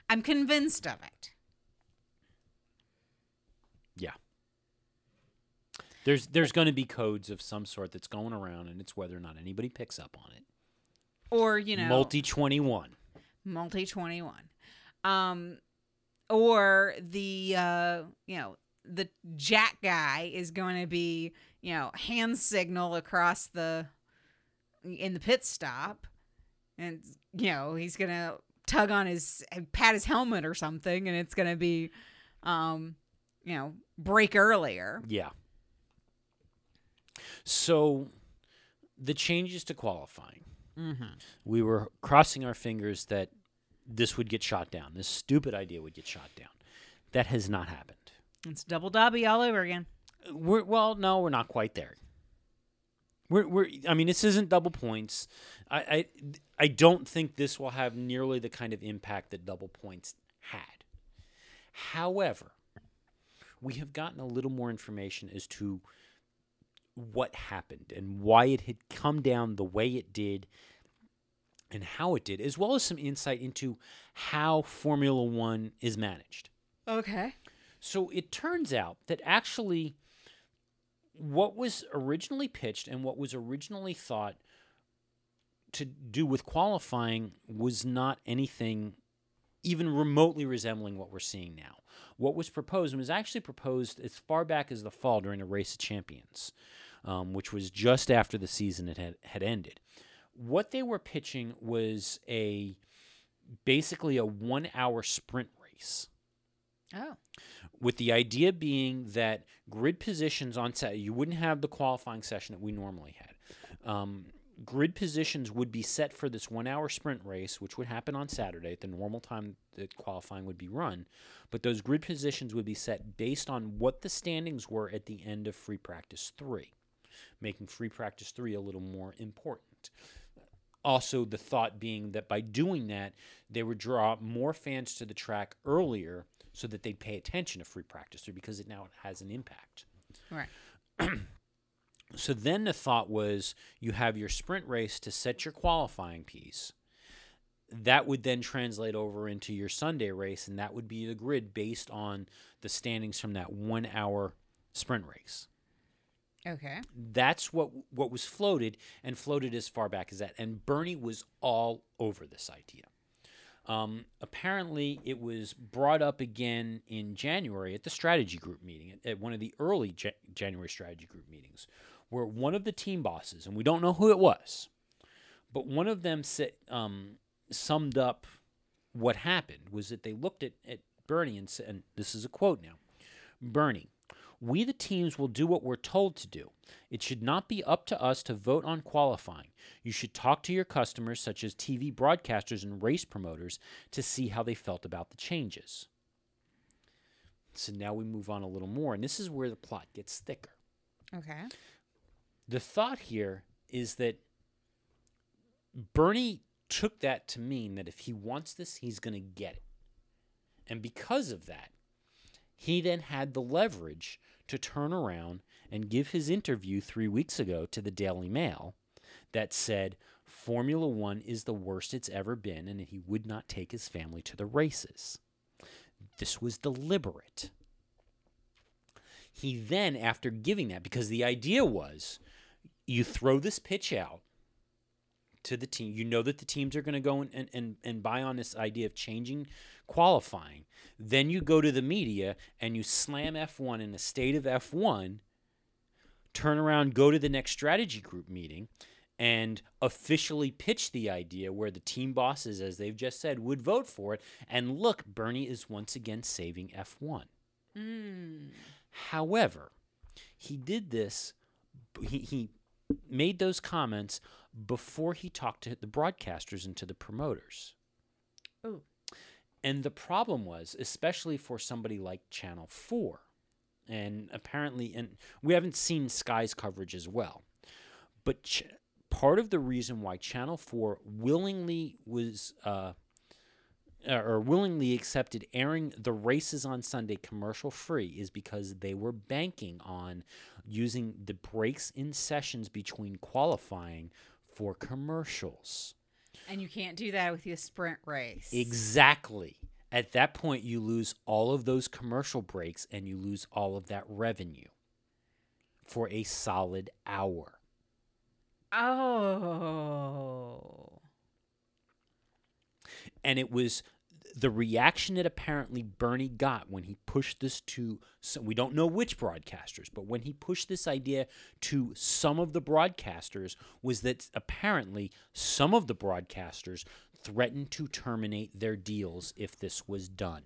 I'm convinced of it. Yeah. There's there's going to be codes of some sort that's going around, and it's whether or not anybody picks up on it. Or you know, Multi 21. multi 21 um or the uh you know the jack guy is going to be you know hand signal across the in the pit stop and you know he's going to tug on his pat his helmet or something, and it's gonna be, um, you know, break earlier. Yeah. So the changes to qualifying. Mm-hmm. We were crossing our fingers that this would get shot down. This stupid idea would get shot down. That has not happened. It's double dobby all over again. We're well, no, we're not quite there. We're, we're I mean, this isn't double points. I, I I don't think this will have nearly the kind of impact that double points had. However, we have gotten a little more information as to what happened and why it had come down the way it did and how it did, as well as some insight into how Formula One is managed. Okay. So it turns out that actually what was originally pitched and what was originally thought to do with qualifying was not anything even remotely resembling what we're seeing now. What was proposed was actually proposed as far back as the fall during the Race of Champions, um, which was just after the season had, had ended. What they were pitching was a basically a one hour sprint race Oh. with the idea being that grid positions on set, you wouldn't have the qualifying session that we normally had. Um, grid positions would be set for this one hour sprint race, which would happen on Saturday at the normal time that qualifying would be run. But those grid positions would be set based on what the standings were at the end of free practice three, making free practice three a little more important. Also, the thought being that by doing that, they would draw more fans to the track earlier so that they'd pay attention to free practice three because it now has an impact. Right. So then the thought was you have your sprint race to set your qualifying piece. That would then translate over into your Sunday race, and that would be the grid based on the standings from that one hour sprint race. Okay. That's what what was floated and floated as far back as that. And Bernie was all over this idea. Um, apparently, it was brought up again in January at the strategy group meeting, at, at one of the early Ja- January strategy group meetings, where one of the team bosses, and we don't know who it was, but one of them said, um, summed up what happened was that they looked at, at Bernie and said, and this is a quote now Bernie, we the teams will do what we're told to do. It should not be up to us to vote on qualifying. You should talk to your customers, such as TV broadcasters and race promoters, to see how they felt about the changes. So now we move on a little more, and this is where the plot gets thicker. Okay. The thought here is that Bernie took that to mean that if he wants this, he's going to get it. And because of that, he then had the leverage to turn around and give his interview three weeks ago to the Daily Mail that said Formula One is the worst it's ever been and he would not take his family to the races. This was deliberate. He then, after giving that, because the idea was you throw this pitch out to the team. You know that the teams are going to go and, and, and buy on this idea of changing qualifying. Then you go to the media and you slam F1 in a state of F1, turn around, go to the next strategy group meeting, and officially pitch the idea where the team bosses, as they've just said, would vote for it. And look, Bernie is once again saving F1. Mm. However, he did this, he, he made those comments before he talked to the broadcasters and to the promoters. Oh. And the problem was, especially for somebody like Channel 4, and apparently, and we haven't seen Sky's coverage as well, but ch- part of the reason why Channel 4 willingly was, uh, or willingly accepted airing the races on Sunday commercial free is because they were banking on using the breaks in sessions between qualifying for commercials. And you can't do that with your sprint race. Exactly. At that point, you lose all of those commercial breaks and you lose all of that revenue for a solid hour. Oh. And it was the reaction that apparently Bernie got when he pushed this to so we don't know which broadcasters, but when he pushed this idea to some of the broadcasters was that apparently some of the broadcasters threatened to terminate their deals if this was done.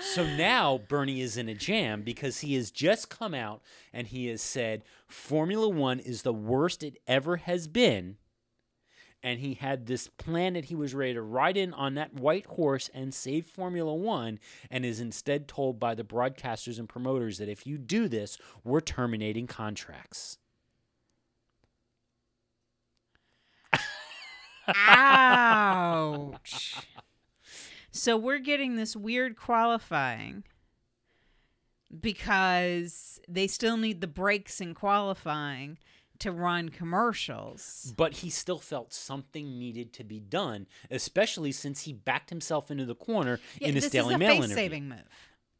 so now Bernie is in a jam because he has just come out and he has said Formula One is the worst it ever has been. And he had this plan that he was ready to ride in on that white horse and save Formula One, and is instead told by the broadcasters and promoters that if you do this, we're terminating contracts. Ouch. so we're getting this weird qualifying because they still need the brakes in qualifying to run commercials. But he still felt something needed to be done, especially since he backed himself into the corner Yeah, in his this Daily is a Mail interview. face-saving move.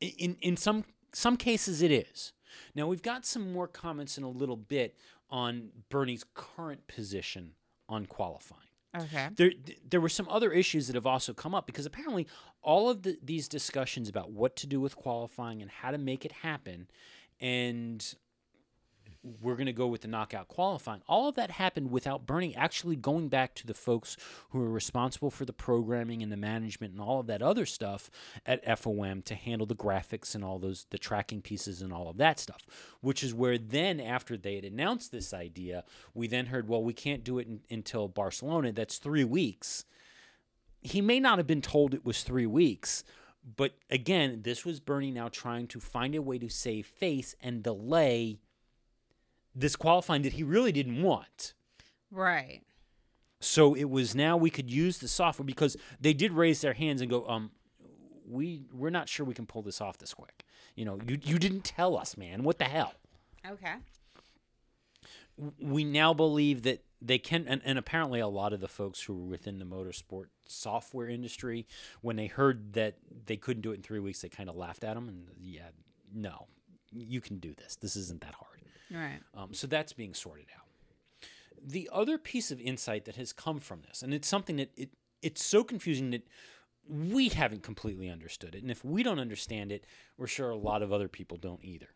in in some some cases it is. Now we've got some more comments in a little bit on Bernie's current position on qualifying. Okay. There there were some other issues that have also come up because apparently all of the, these discussions about what to do with qualifying and how to make it happen and we're going to go with the knockout qualifying. All of that happened without Bernie actually going back to the folks who are responsible for the programming and the management and all of that other stuff at FOM to handle the graphics and all those the tracking pieces and all of that stuff. Which is where then after they had announced this idea, we then heard, well, we can't do it in, until Barcelona. That's three weeks. He may not have been told it was three weeks. But again, this was Bernie now trying to find a way to save face and delay this qualifying that he really didn't want. Right. So it was now we could use the software because they did raise their hands and go, um, we we're not sure we can pull this off this quick. You know, you you didn't tell us, man. What the hell? Okay. we now believe that they can and, and apparently a lot of the folks who were within the motorsport software industry when they heard that they couldn't do it in three weeks they kind of laughed at them and yeah no you can do this this isn't that hard Right. um, so that's being sorted out the other piece of insight that has come from this and it's something that it it's so confusing that we haven't completely understood it and if we don't understand it we're sure a lot of other people don't either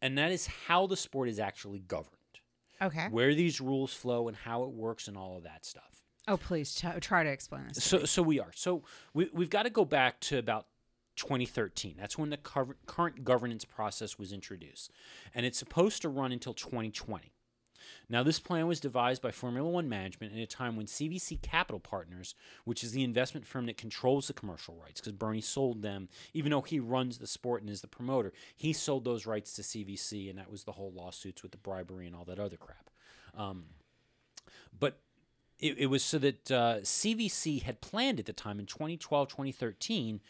and that is how the sport is actually governed Okay. where these rules flow and how it works and all of that stuff. Oh, please t- try to explain this. So, so we are. So we, we've got to go back to about 2013. That's when the cur- current governance process was introduced, and it's supposed to run until 2020. Now, this plan was devised by Formula One management at a time when CVC Capital Partners, which is the investment firm that controls the commercial rights, because Bernie sold them, even though he runs the sport and is the promoter, he sold those rights to CVC, and that was the whole lawsuits with the bribery and all that other crap. Um, but it, it was so that uh, CVC had planned at the time in 2012, 2013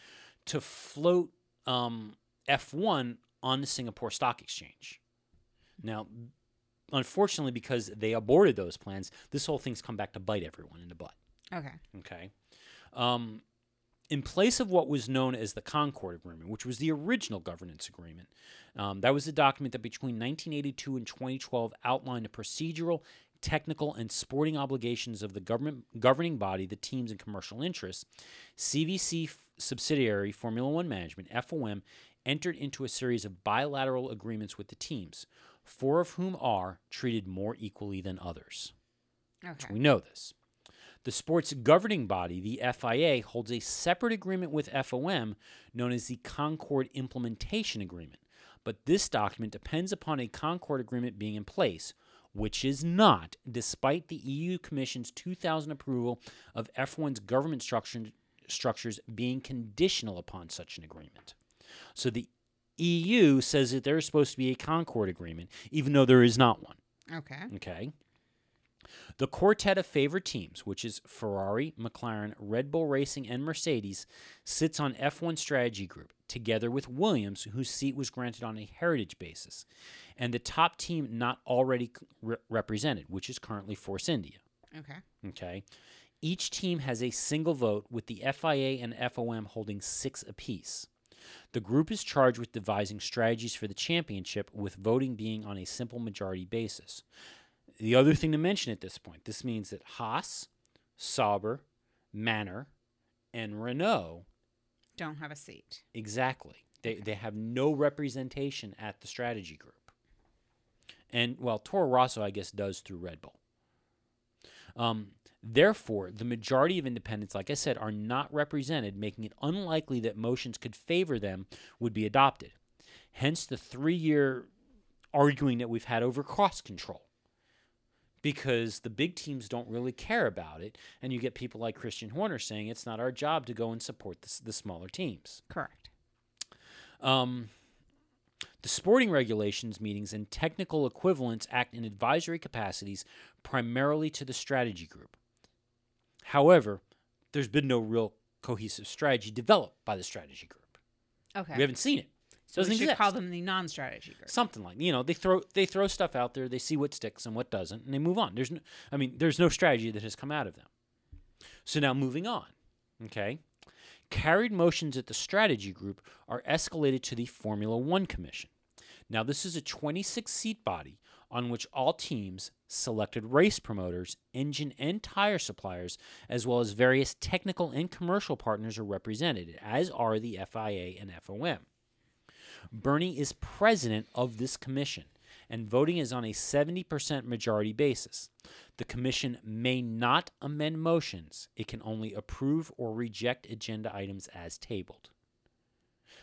to float um, F1 on the Singapore Stock Exchange. Now, unfortunately, because they aborted those plans, this whole thing's come back to bite everyone in the butt. okay. Okay. Um, in place of what was known as the Concorde Agreement, which was the original governance agreement, um, that was a document that between 1982 and 2012 outlined a procedural, technical, and sporting obligations of the government governing body, the teams and commercial interests. CVC f- subsidiary Formula One Management (FOM) entered into a series of bilateral agreements with the teams, four of whom are treated more equally than others. Okay. We know this. The sport's governing body, the FIA, holds a separate agreement with FOM known as the Concorde Implementation Agreement. But this document depends upon a Concorde agreement being in place, which is not, despite the EU Commission's 2000 approval of F1's government structure, structures being conditional upon such an agreement. So the EU says that there's supposed to be a Concorde agreement, even though there is not one. Okay. Okay. The quartet of favored teams, which is Ferrari, McLaren, Red Bull Racing, and Mercedes, sits on F1 Strategy Group, together with Williams, whose seat was granted on a heritage basis, and the top team not already re- represented, which is currently Force India. Okay. Okay. Each team has a single vote, with the FIA and FOM holding six apiece. The group is charged with devising strategies for the championship, with voting being on a simple majority basis. The other thing to mention at this point this means that Haas, Sauber, Manor, and Renault Don't have a seat. Exactly. They, they have no representation at the strategy group. And, well, Toro Rosso, I guess, does through Red Bull. Um, therefore, the majority of independents, like I said, are not represented, making it unlikely that motions could favor them would be adopted. Hence, the three-year arguing that we've had over cost control because the big teams don't really care about it. And you get people like Christian Horner saying it's not our job to go and support the, the smaller teams. Correct. Um, the sporting regulations meetings and technical equivalents act in advisory capacities primarily to the strategy group. However, there's been no real cohesive strategy developed by the strategy group. Okay. We haven't seen it. So Doesn't we should exist. call them the non-strategy group. Something like you know they throw they throw stuff out there, they see what sticks and what doesn't, and they move on. There's no, I mean there's no strategy that has come out of them. So now moving on, okay. Carried motions at the strategy group are escalated to the Formula One Commission. Now, this is a 26 seat body on which all teams, selected race promoters, engine and tire suppliers, as well as various technical and commercial partners are represented, as are the FIA and FOM. Bernie is president of this commission, and voting is on a 70% majority basis. The commission may not amend motions, it can only approve or reject agenda items as tabled.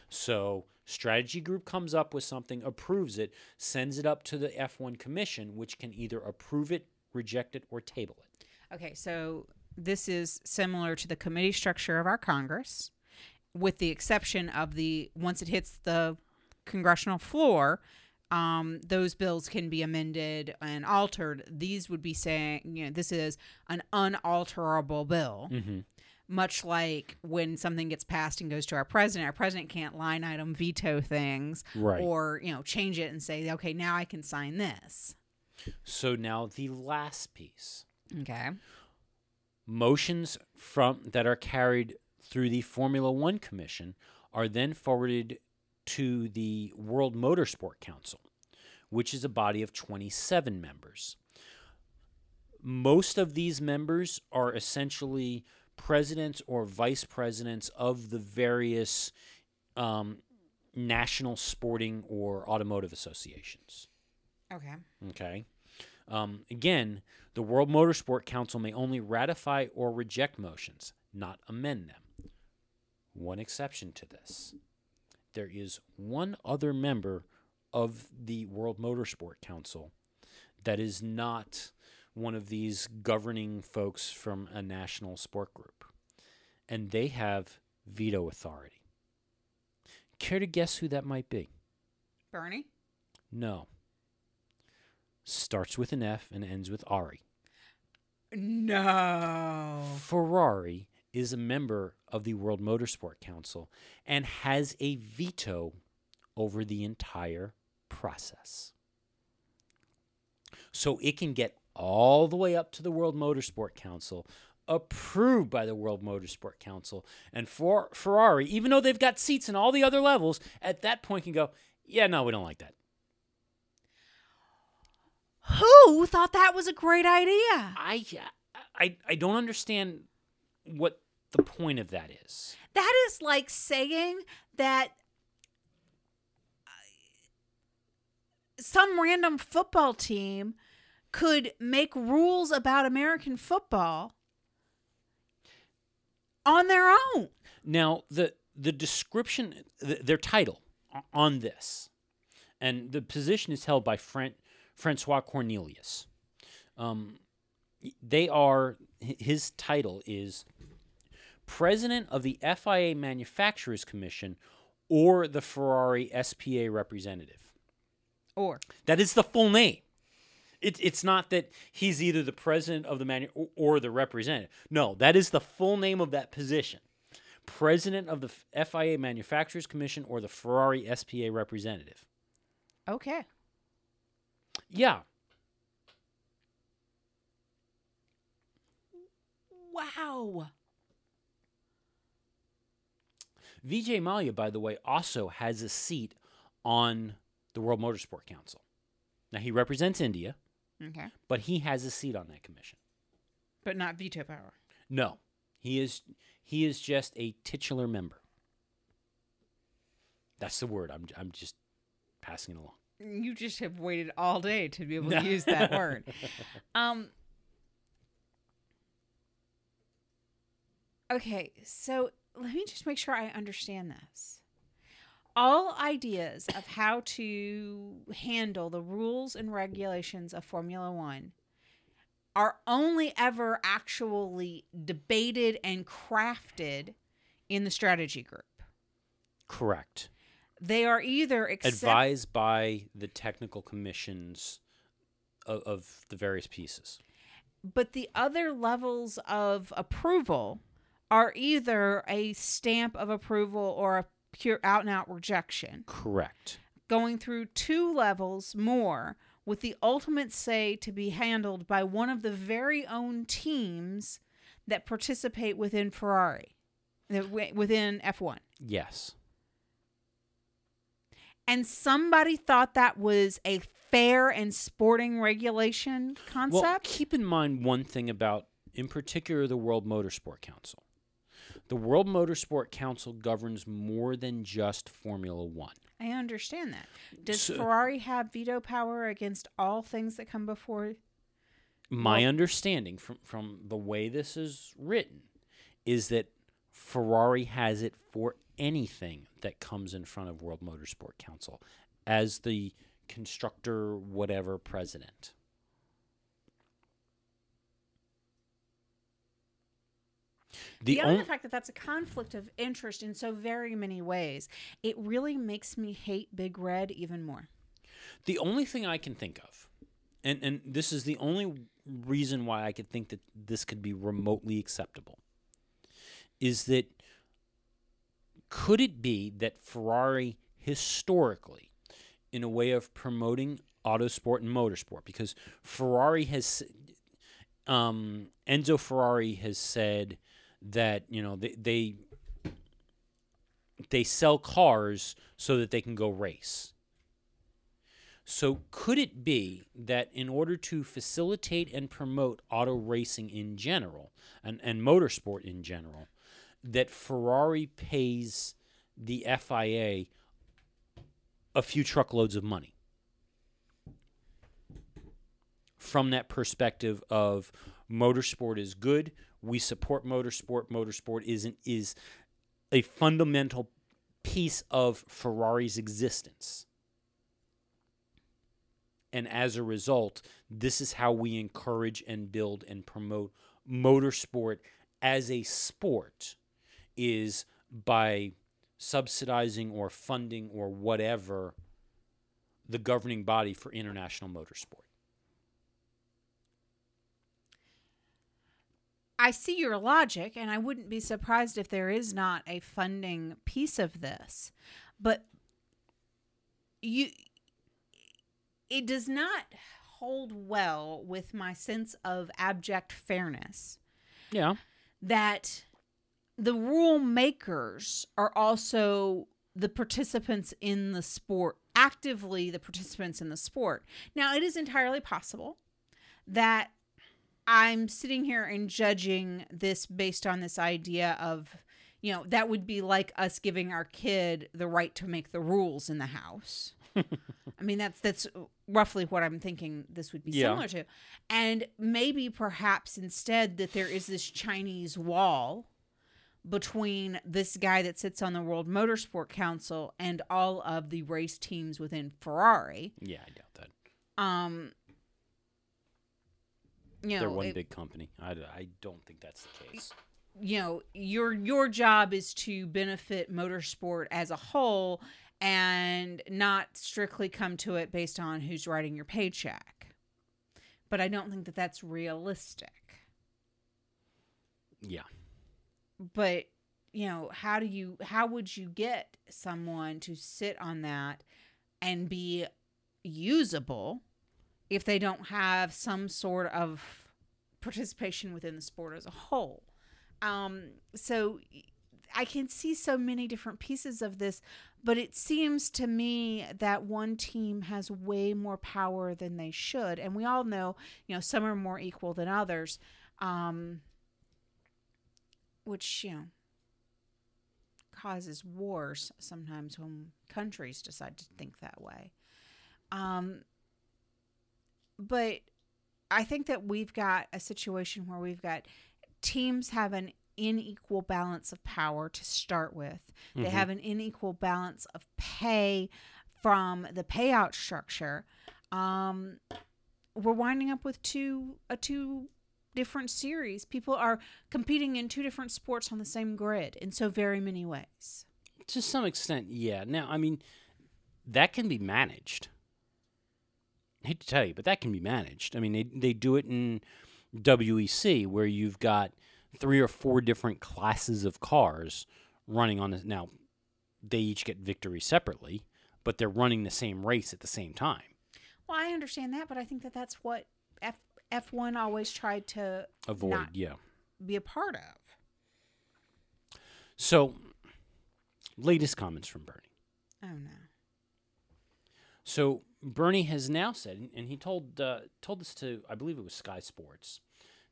So, strategy group comes up with something, approves it, sends it up to the F1 commission, which can either approve it, reject it, or table it. Okay, so this is similar to the committee structure of our Congress, with the exception of the once it hits the congressional floor, um, those bills can be amended and altered. These would be saying, you know, this is an unalterable bill. Mm-hmm. Much like when something gets passed and goes to our president, our president can't line item veto things Right. or you know change it and say, okay, now I can sign this. So now the last piece. Okay. Motions from that are carried through the Formula One Commission are then forwarded to the World Motorsport Council, which is a body of 27 members. Most of these members are essentially presidents or vice presidents of the various um, national sporting or automotive associations. Okay. Okay. Um, again, the World Motorsport Council may only ratify or reject motions, not amend them. One exception to this there is one other member of the World Motorsport Council that is not one of these governing folks from a national sport group, and they have veto authority. Care to guess who that might be? Bernie. No. Starts with an F and ends with Ari. No. Ferrari is a member of the World Motorsport Council and has a veto over the entire process. So it can get all the way up to the World Motorsport Council, approved by the World Motorsport Council, and for Ferrari, even though they've got seats in all the other levels, at that point can go, yeah, no, we don't like that. Who thought that was a great idea? I, I, I don't understand what the point of that is. That is like saying that uh, some random football team could make rules about American football on their own. Now, the the description, th- their title on this, and the position is held by Fran- Francois Cornelius. Um, they are his title is president of the FIA Manufacturers Commission or the Ferrari SPA representative. Or That is the full name. It, it's not that he's either the president of the manu- or, or the representative. No, that is the full name of that position. President of the FIA Manufacturers Commission or the Ferrari SPA representative. okay. Yeah. Wow. Vijay Mallya, by the way, also has a seat on the World Motorsport Council. Now, he represents India, Okay. but he has a seat on that commission. But not veto power. No, he is he is just a titular member. That's the word. I'm I'm just passing it along. You just have waited all day to be able to use that word. Um Okay, so let me just make sure I understand this. All ideas of how to handle the rules and regulations of Formula One are only ever actually debated and crafted in the strategy group. Correct. They are either accept- Advised by the technical commissions of, of the various pieces. but the other levels of approval are either a stamp of approval or a pure out and out rejection. Correct. going through two levels more with the ultimate say to be handled by one of the very own teams that participate within Ferrari, within F1. Yes. And somebody thought that was a fair and sporting regulation concept. Well, keep in mind one thing about, in particular, the World Motorsport Council. The World Motorsport Council governs more than just Formula One. I understand that. Does So- Ferrari have veto power against all things that come before? My Well- understanding from, from the way this is written is that Ferrari has it for anything that comes in front of World Motorsport Council as the constructor, whatever president. The Beyond only the fact that that's a conflict of interest in so very many ways, it really makes me hate Big Red even more. The only thing I can think of, and, and this is the only reason why I could think that this could be remotely acceptable, is that could it be that Ferrari historically, in a way of promoting autosport and motorsport, because Ferrari has, um, Enzo Ferrari has said that, you know, they, they, they sell cars so that they can go race. So, could it be that in order to facilitate and promote auto racing in general and, and motorsport in general, that Ferrari pays the FIA a few truckloads of money? From that perspective of motorsport is good, we support motorsport. Motorsport isn't is a fundamental piece of Ferrari's existence. And as a result, this is how we encourage and build and promote motorsport as a sport is by subsidizing or funding or whatever the governing body for international motorsport. I see your logic, and I wouldn't be surprised if there is not a funding piece of this, but you, it does not hold well with my sense of abject fairness Yeah. that the rule makers are also the participants in the sport, actively the participants in the sport. Now, it is entirely possible that I'm sitting here and judging this based on this idea of, you know, that would be like us giving our kid the right to make the rules in the house. I mean, that's that's roughly what I'm thinking this would be Yeah. similar to. And maybe perhaps instead that there is this Chinese wall between this guy that sits on the World Motorsport Council and all of the race teams within Ferrari. Yeah, I doubt that. Um you They're one it- big company. I, I don't think that's the case. you know your your job is to benefit motorsport as a whole and not strictly come to it based on who's writing your paycheck but i don't think that that's realistic Yeah. but you know how do you how would you get someone to sit on that and be usable if they don't have some sort of participation within the sport as a whole um so i can see so many different pieces of this but it seems to me that one team has way more power than they should and we all know you know some are more equal than others um which you know causes wars sometimes when countries decide to think that way. Um, but I think that we've got a situation where we've got teams have an unequal balance of power to start with. They Mhm. have an unequal balance of pay from the payout structure. Um, we're winding up with two a two different series. People are competing in two different sports on the same grid in so very many ways. To some extent, yeah. Now, I mean, that can be managed. I hate to tell you, but that can be managed. I mean, they they do it in WEC where you've got three or four different classes of cars running on this. Now, they each get victory separately, but they're running the same race at the same time. Well, I understand that, but I think that that's what F F1 always tried to Avoid, yeah. be a part of. So, latest comments from Bernie. Oh no. So Bernie has now said, and he told uh, told this to I believe it was Sky Sports,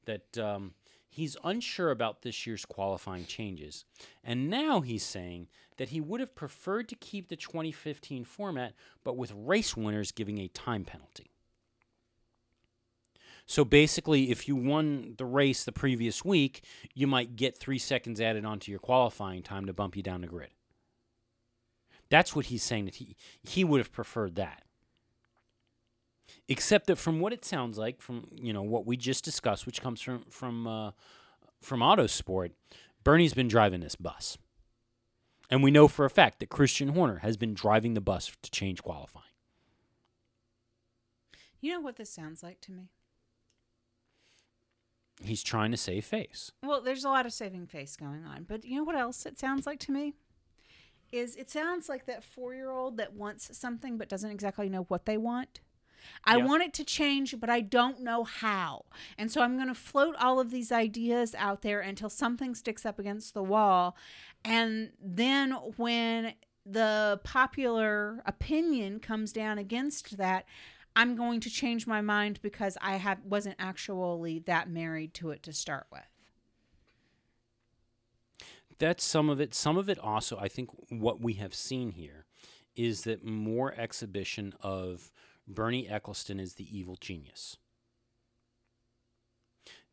that um, he's unsure about this year's qualifying changes, and now he's saying that he would have preferred to keep the 2015 format, but with race winners giving a time penalty. So basically, if you won the race the previous week, you might get three seconds added onto your qualifying time to bump you down the grid. That's what he's saying that he he would have preferred that. Except that from what it sounds like, from you know what we just discussed, which comes from from uh, from Autosport, Bernie's been driving this bus, and we know for a fact that Christian Horner has been driving the bus to change qualifying. You know what this sounds like to me? He's trying to save face. Well, there's a lot of saving face going on, but you know what else it sounds like to me? Is it sounds like that four year old that wants something but doesn't exactly know what they want. I Yeah. want it to change, but I don't know how. And so I'm going to float all of these ideas out there until something sticks up against the wall. And then when the popular opinion comes down against that, I'm going to change my mind because I have wasn't actually that married to it to start with. That's some of it. Some of it also, I think, what we have seen here is that more exhibition of Bernie Ecclestone is the evil genius.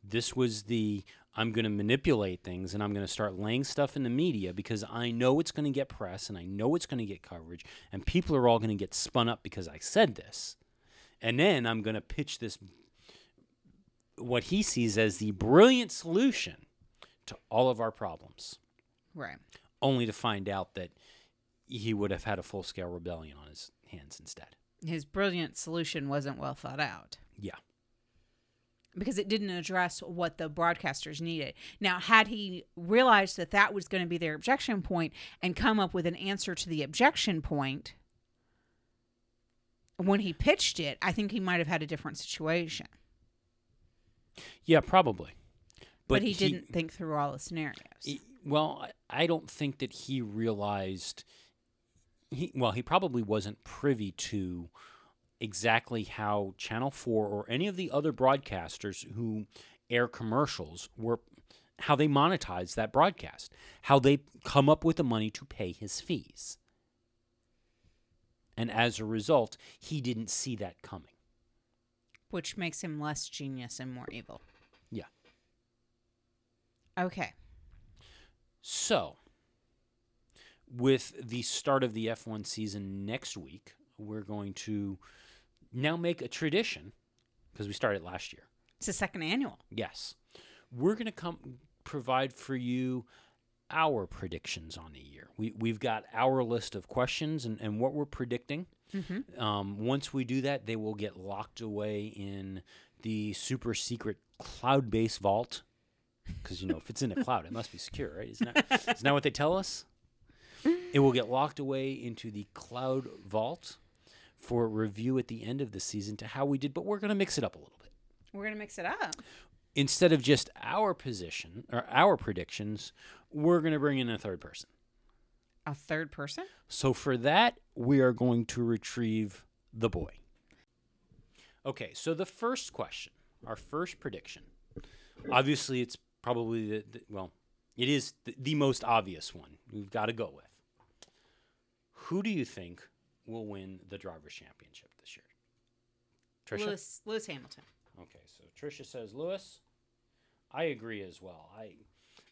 This was the I'm going to manipulate things and I'm going to start laying stuff in the media because I know it's going to get press and I know it's going to get coverage and people are all going to get spun up because I said this. And then I'm going to pitch this what he sees as the brilliant solution to all of our problems Right. only to find out that he would have had a full scale rebellion on his hands instead. His brilliant solution wasn't well thought out Yeah. because it didn't address what the broadcasters needed. Now, had he realized that that was going to be their objection point and come up with an answer to the objection point when he pitched it, I think he might have had a different situation. Yeah, probably. But, he, didn't think through all the scenarios. he- well, I don't think that he realized. He well, he probably wasn't privy to exactly how Channel Four or any of the other broadcasters who air commercials were, how they monetize that broadcast, how they come up with the money to pay his fees. And as a result, he didn't see that coming. which makes him less genius and more evil. Yeah. Okay. So, with the start of the F1 season next week, we're going to now make a tradition because we started last year. It's the second annual. Yes. We're going to come provide for you our predictions on the year. We, we've got our list of questions and, and what we're predicting. Mm-hmm. Um, once we do that, they will get locked away in the super secret cloud based vault. Because, you know, if it's in a cloud, it must be secure, right? Isn't that, isn't that what they tell us? It will get locked away into the cloud vault for review at the end of the season to how we did, but we're going to mix it up a little bit. We're going to mix it up. Instead of just our position or our predictions, we're going to bring in a third person. A third person? So for that, we are going to retrieve the boy. Okay, so the first question, our first prediction. Obviously, it's probably the, the well, it is the, the most obvious one. We've got to go with. Who do you think will win the drivers' championship this year? Trisha. Lewis, Lewis Hamilton. Okay, so Trisha says Lewis. I agree as well. I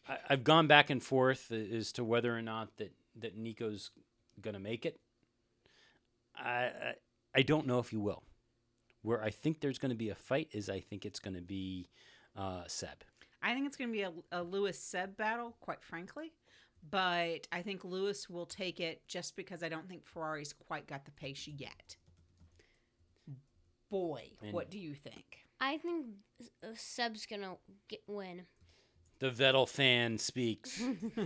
I, I've gone back and forth as to whether or not that that Nico's going to make it. I, I I don't know if he will. Where I think there's going to be a fight is I think it's going to be uh, Seb. I think it's going to be a, a Lewis Seb battle, quite frankly. But I think Lewis will take it just because I don't think Ferrari's quite got the pace yet. Boy, And- what do you think? I think uh, Seb's gonna get, win. The Vettel fan speaks.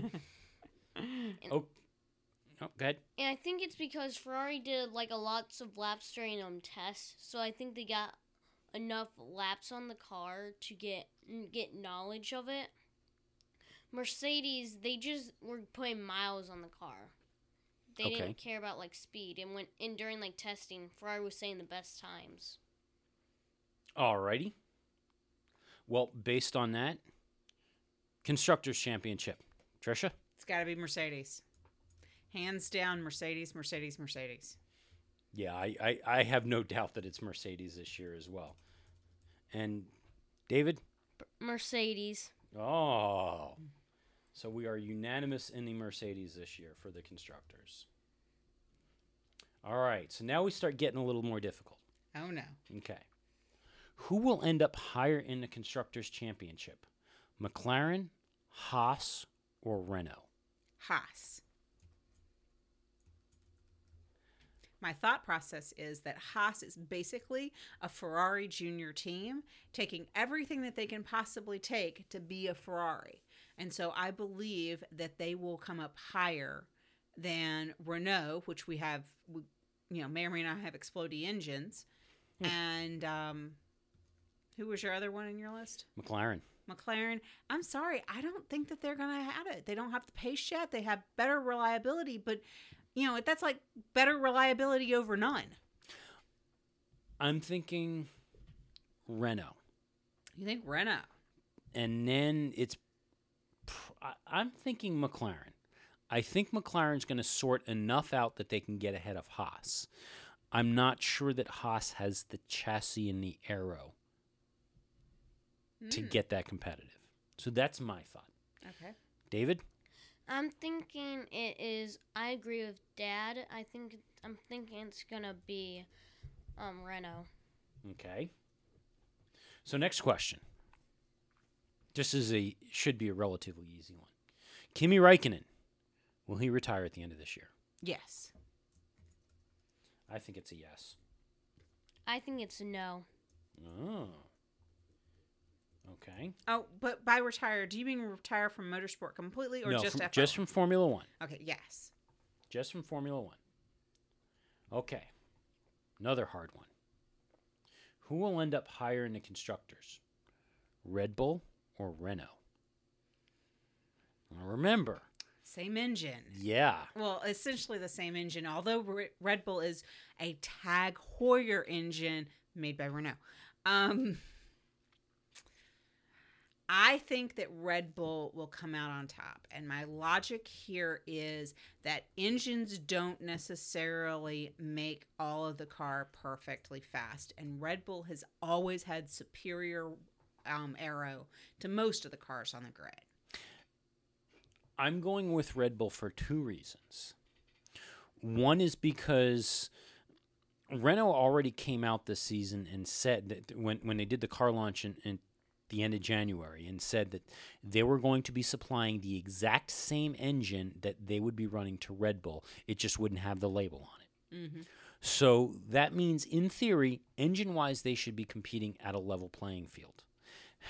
oh, oh, go ahead. And I think it's because Ferrari did like a lots of laps during um tests, so I think they got enough laps on the car to get get knowledge of it. Mercedes, they just were putting miles on the car. They Okay. didn't care about like speed, and when and during like testing, Ferrari was saying the best times. Alrighty. Well, based on that, constructors championship. Trisha. It's got to be Mercedes. Hands down, Mercedes, Mercedes, Mercedes. Yeah, I, I, I have no doubt that it's Mercedes this year as well. And David? Mercedes. Oh. So we are unanimous in the Mercedes this year for the constructors. All right, so now we start getting a little more difficult. Oh no. Okay. Who will end up higher in the constructors championship? McLaren, Haas, or Renault? Haas. My thought process is that Haas is basically a Ferrari junior team taking everything that they can possibly take to be a Ferrari. And so I believe that they will come up higher than Renault, which we have, we- you know, may and I have explodey engines. And um, who was your other one in your list? McLaren. McLaren, I'm sorry, I don't think that they're going to have it. They don't have the pace yet. They have better reliability, but you know, that's like better reliability over none. I'm thinking Renault. You think Renault? and then it's I- i'm thinking mclaren i think mclaren's going to sort enough out that they can get ahead of haas i'm not sure that haas has the chassis and the aero to Hmm, get that competitive so that's my thought Okay. david I'm thinking it is. I agree with Dad. I think I'm thinking it's gonna be um Renault. okay so next question this is a should be a relatively easy one kimi Räikkönen will he retire at the end of this year Yes. i think it's a yes I think it's a no. oh okay Oh, but by retire, do you mean retire from motorsport completely or no, just from, F1? just from Formula One. Okay, yes. Just from Formula One. Okay. Another hard one. Who will end up higher in the constructors? Red Bull or Renault? Now remember, Same engine. yeah, Well, essentially the same engine, although Red Bull is a Tag Heuer engine made by Renault. Um, I think that Red Bull will come out on top. And my logic here is that engines don't necessarily make all of the car perfectly fast. And Red Bull has always had superior um, aero to most of the cars on the grid. I'm going with Red Bull for two reasons. One is because Renault already came out this season and said that when when they did the car launch in, in the end of January and said that they were going to be supplying the exact same engine that they would be running to Red Bull. It just wouldn't have the label on it. Mm-hmm. So that means, in theory, engine wise, they should be competing at a level playing field.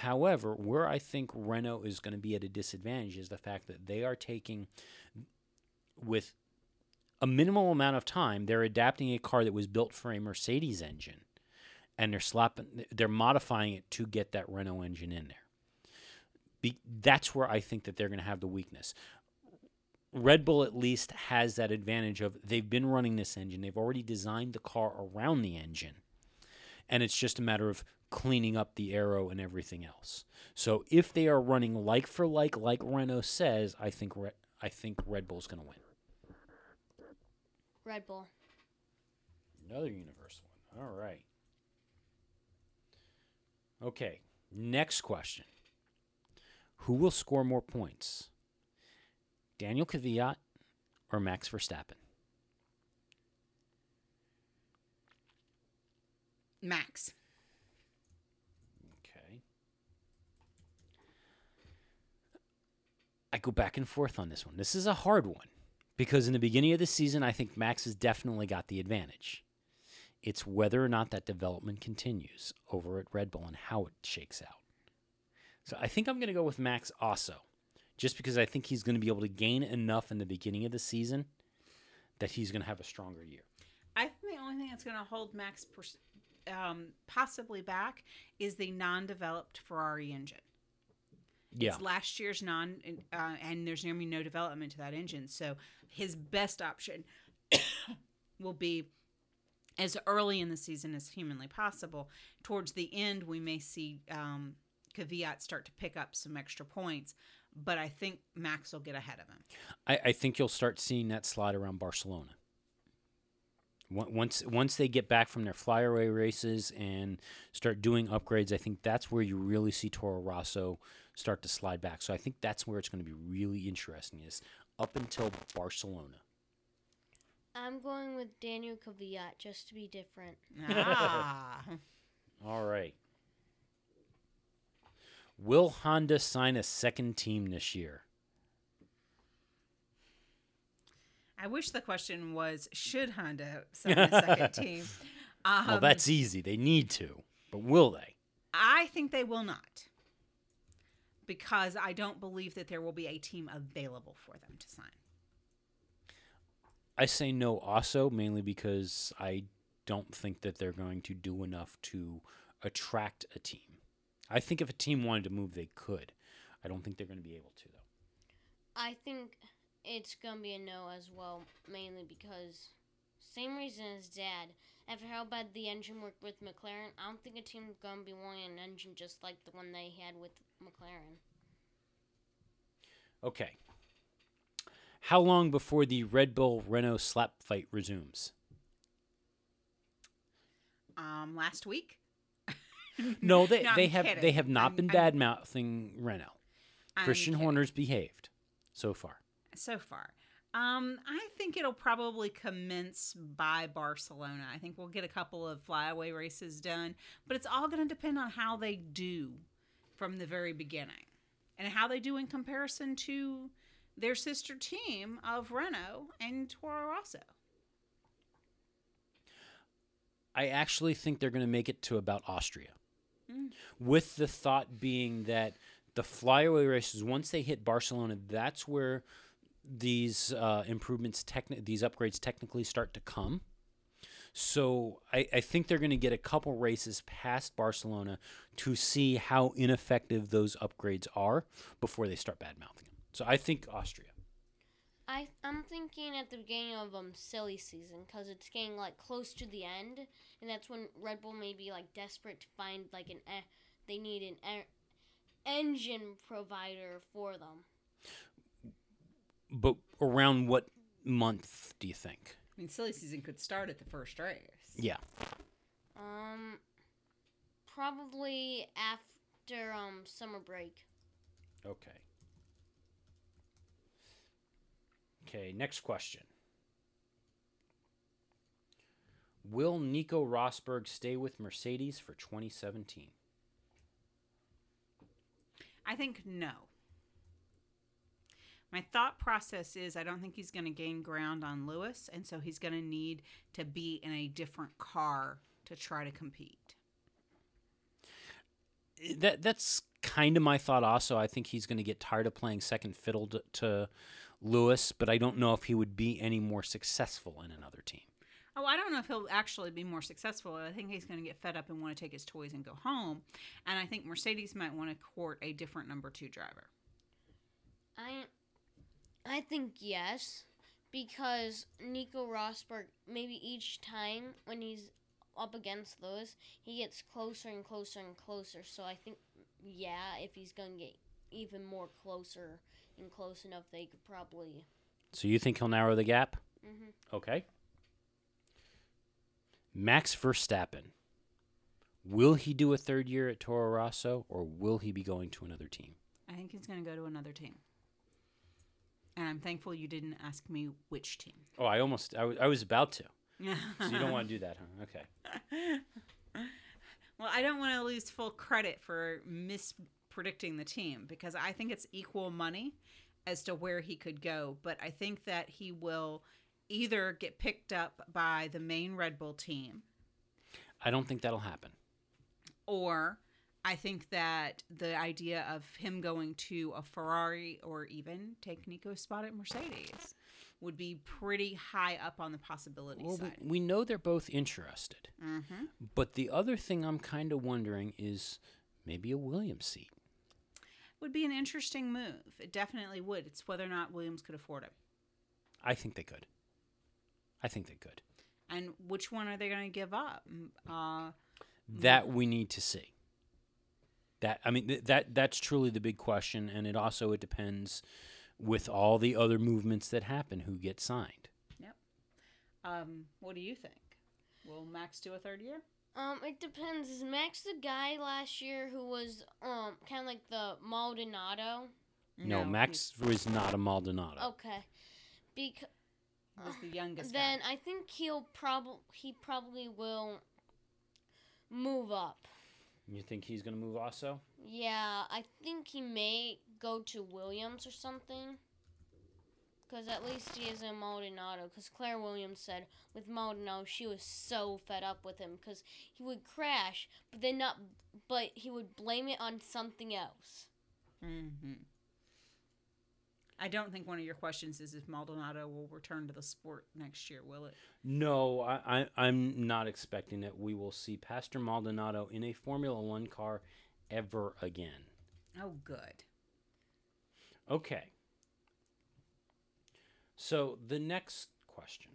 However, where I think Renault is going to be at a disadvantage is the fact that they are taking, with a minimal amount of time, they're adapting a car that was built for a Mercedes engine and they're slapping, they're modifying it to get that Renault engine in there. Be, that's where I think that they're going to have the weakness. Red Bull at least has that advantage of they've been running this engine. They've already designed the car around the engine. And it's just a matter of cleaning up the aero and everything else. So if they are running like for like like Renault says, I think Re- I think Red Bull's going to win. Red Bull. Another universal one. All right. Okay, next question. Who will score more points? Daniel Kvyat or Max Verstappen? Max. Okay. I go back and forth on this one. This is a hard one because in the beginning of the season, I think Max has definitely got the advantage. It's whether or not that development continues over at Red Bull and how it shakes out. So I think I'm going to go with Max also, just because I think he's going to be able to gain enough in the beginning of the season that he's going to have a stronger year. I think the only thing that's going to hold Max pers- um, possibly back is the non-developed Ferrari engine. Yeah. It's last year's non, uh, and there's be no development to that engine. So his best option will be as early in the season as humanly possible. Towards the end, we may see um, Kvyat start to pick up some extra points, but I think Max will get ahead of him. I, I think you'll start seeing that slide around Barcelona. On- Once once they get back from their flyaway races and start doing upgrades, I think that's where you really see Toro Rosso start to slide back. So I think that's where it's going to be really interesting is up until Barcelona. I'm going with Daniel Kvyat just to be different. Ah. All right. Will Honda sign a second team this year? I wish the question was should Honda sign a second team? Um, well, that's easy. They need to, but will they? I think they will not. Because I don't believe that there will be a team available for them to sign. I say no also mainly because I don't think that they're going to do enough to attract a team. I think if a team wanted to move, they could. I don't think they're going to be able to, though. I think it's gonna be a no as well, mainly because same reason as Dad. After how bad the engine worked with McLaren, I don't think a team's gonna be wanting an engine just like the one they had with McLaren. Okay. How long before the Red Bull Renault slap fight resumes? Um, last week, No, they, No, I'm they have kidding. they have not I'm- been I'm- bad mouthing Renault. I'm Christian kidding. Horner's behaved so far. So far. Um, I think it'll probably commence by Barcelona. I think we'll get a couple of flyaway races done, but it's all going to depend on how they do from the very beginning and how they do in comparison to their sister team of Renault and Toro Rosso. I actually think they're going to make it to about Austria. Mm. With the thought being that the flyaway races, once they hit Barcelona, that's where these uh, improvements, techni- these upgrades technically start to come. So I, I think they're going to get a couple races past Barcelona to see how ineffective those upgrades are before they start bad mouthing them. So I think Austria. I I'm thinking at the beginning of um silly season because it's getting like close to the end, and that's when Red Bull may be like desperate to find like an e- they need an engine provider for them. But around what month do you think? I mean, silly season could start at the first race. Yeah. Um, probably after um summer break. Okay. Okay, next question. Will Nico Rosberg stay with Mercedes for 2017? I think no. My thought process is I don't think he's going to gain ground on Lewis, and so he's going to need to be in a different car to try to compete. That that's kind of my thought also. I think he's going to get tired of playing second fiddle to, to Lewis, but I don't know if he would be any more successful in another team. Oh, I don't know if he'll actually be more successful. I think he's going to get fed up and want to take his toys and go home. And I think Mercedes might want to court a different number two driver. I I think yes because Nico Rosberg maybe each time when he's up against those, he gets closer and closer and closer. So I think yeah, if he's going to get even more closer and close enough, they could probably So you think he'll narrow the gap? Mhm. Okay. Max Verstappen. Will he do a third year at Toro Rosso or will he be going to another team? I think he's going to go to another team. And I'm thankful you didn't ask me which team. Oh, I almost, I was- I was about to. So you don't want to do that, huh? Okay. Well, I don't want to lose full credit for mispredicting the team because I think it's equal money as to where he could go. But I think that he will either get picked up by the main Red Bull team I don't think that'll happen. or I think that the idea of him going to a Ferrari or even take Nico's spot at Mercedes would be pretty high up on the possibility Well, we, side. we know they're both interested. Mm-hmm. But the other thing I'm kind of wondering is maybe a Williams seat. Would be an interesting move. It definitely would. It's whether or not Williams could afford it. I think they could. I think they could. And which one are they going to give up? Uh, That we need to see. That I mean th- that that's truly the big question, and it also it depends with all the other movements that happen who get signed. um, what do you think? Will Max do a third year? Um, it depends. Is Max the guy last year who was um kind of like the Maldonado? No, Max was not a Maldonado. Okay, because was the youngest. then guy. I think he'll probably he probably will move up. You think he's going to move also? Yeah, I think he may go to Williams or something. Because at least he is a Maldonado. Because Claire Williams said with Maldonado, she was so fed up with him because he would crash, but then not, but he would blame it on something else. hmm I don't think one of your questions is if Maldonado will return to the sport next year. Will it? No, I, I, I'm not expecting that we will see Pastor Maldonado in a Formula One car ever again. Oh, good. Okay. So the next question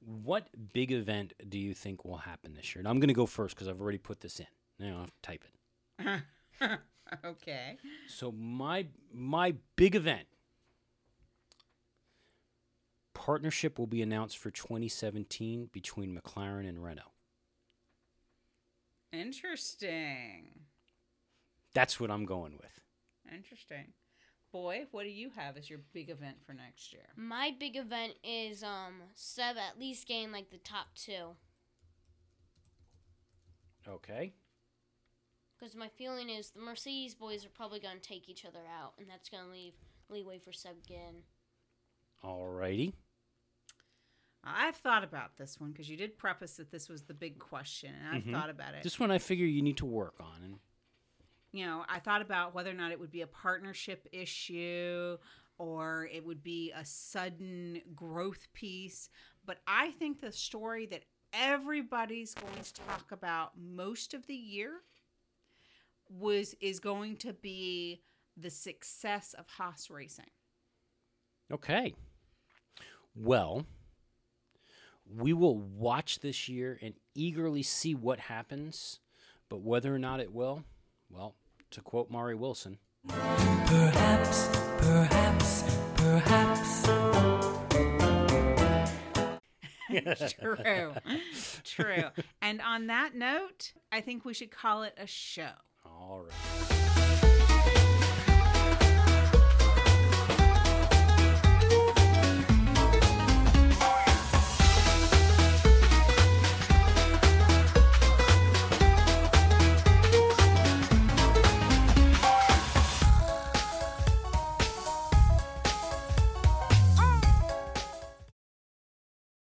What big event do you think will happen this year? And I'm going to go first because I've already put this in. Now I have to type it. okay. So my my big event partnership will be announced for 2017 between McLaren and Renault. Interesting. That's what I'm going with. Interesting. Boy, what do you have as your big event for next year? My big event is um Seb at least getting like the top two. Okay. Because my feeling is the Mercedes boys are probably going to take each other out, and that's going to leave leeway for Seb again. Alrighty. I've thought about this one because you did preface that this was the big question, and I've Mhm. thought about it. This one I figure you need to work on. And you know, I thought about whether or not it would be a partnership issue or it would be a sudden growth piece. But I think the story that everybody's going to talk about most of the year was is going to be the success of Haas racing. Okay. Well, we will watch this year and eagerly see what happens, but whether or not it will, well, to quote Mari Wilson, Perhaps, perhaps, perhaps. True. True. And on that note, I think we should call it a show. All right.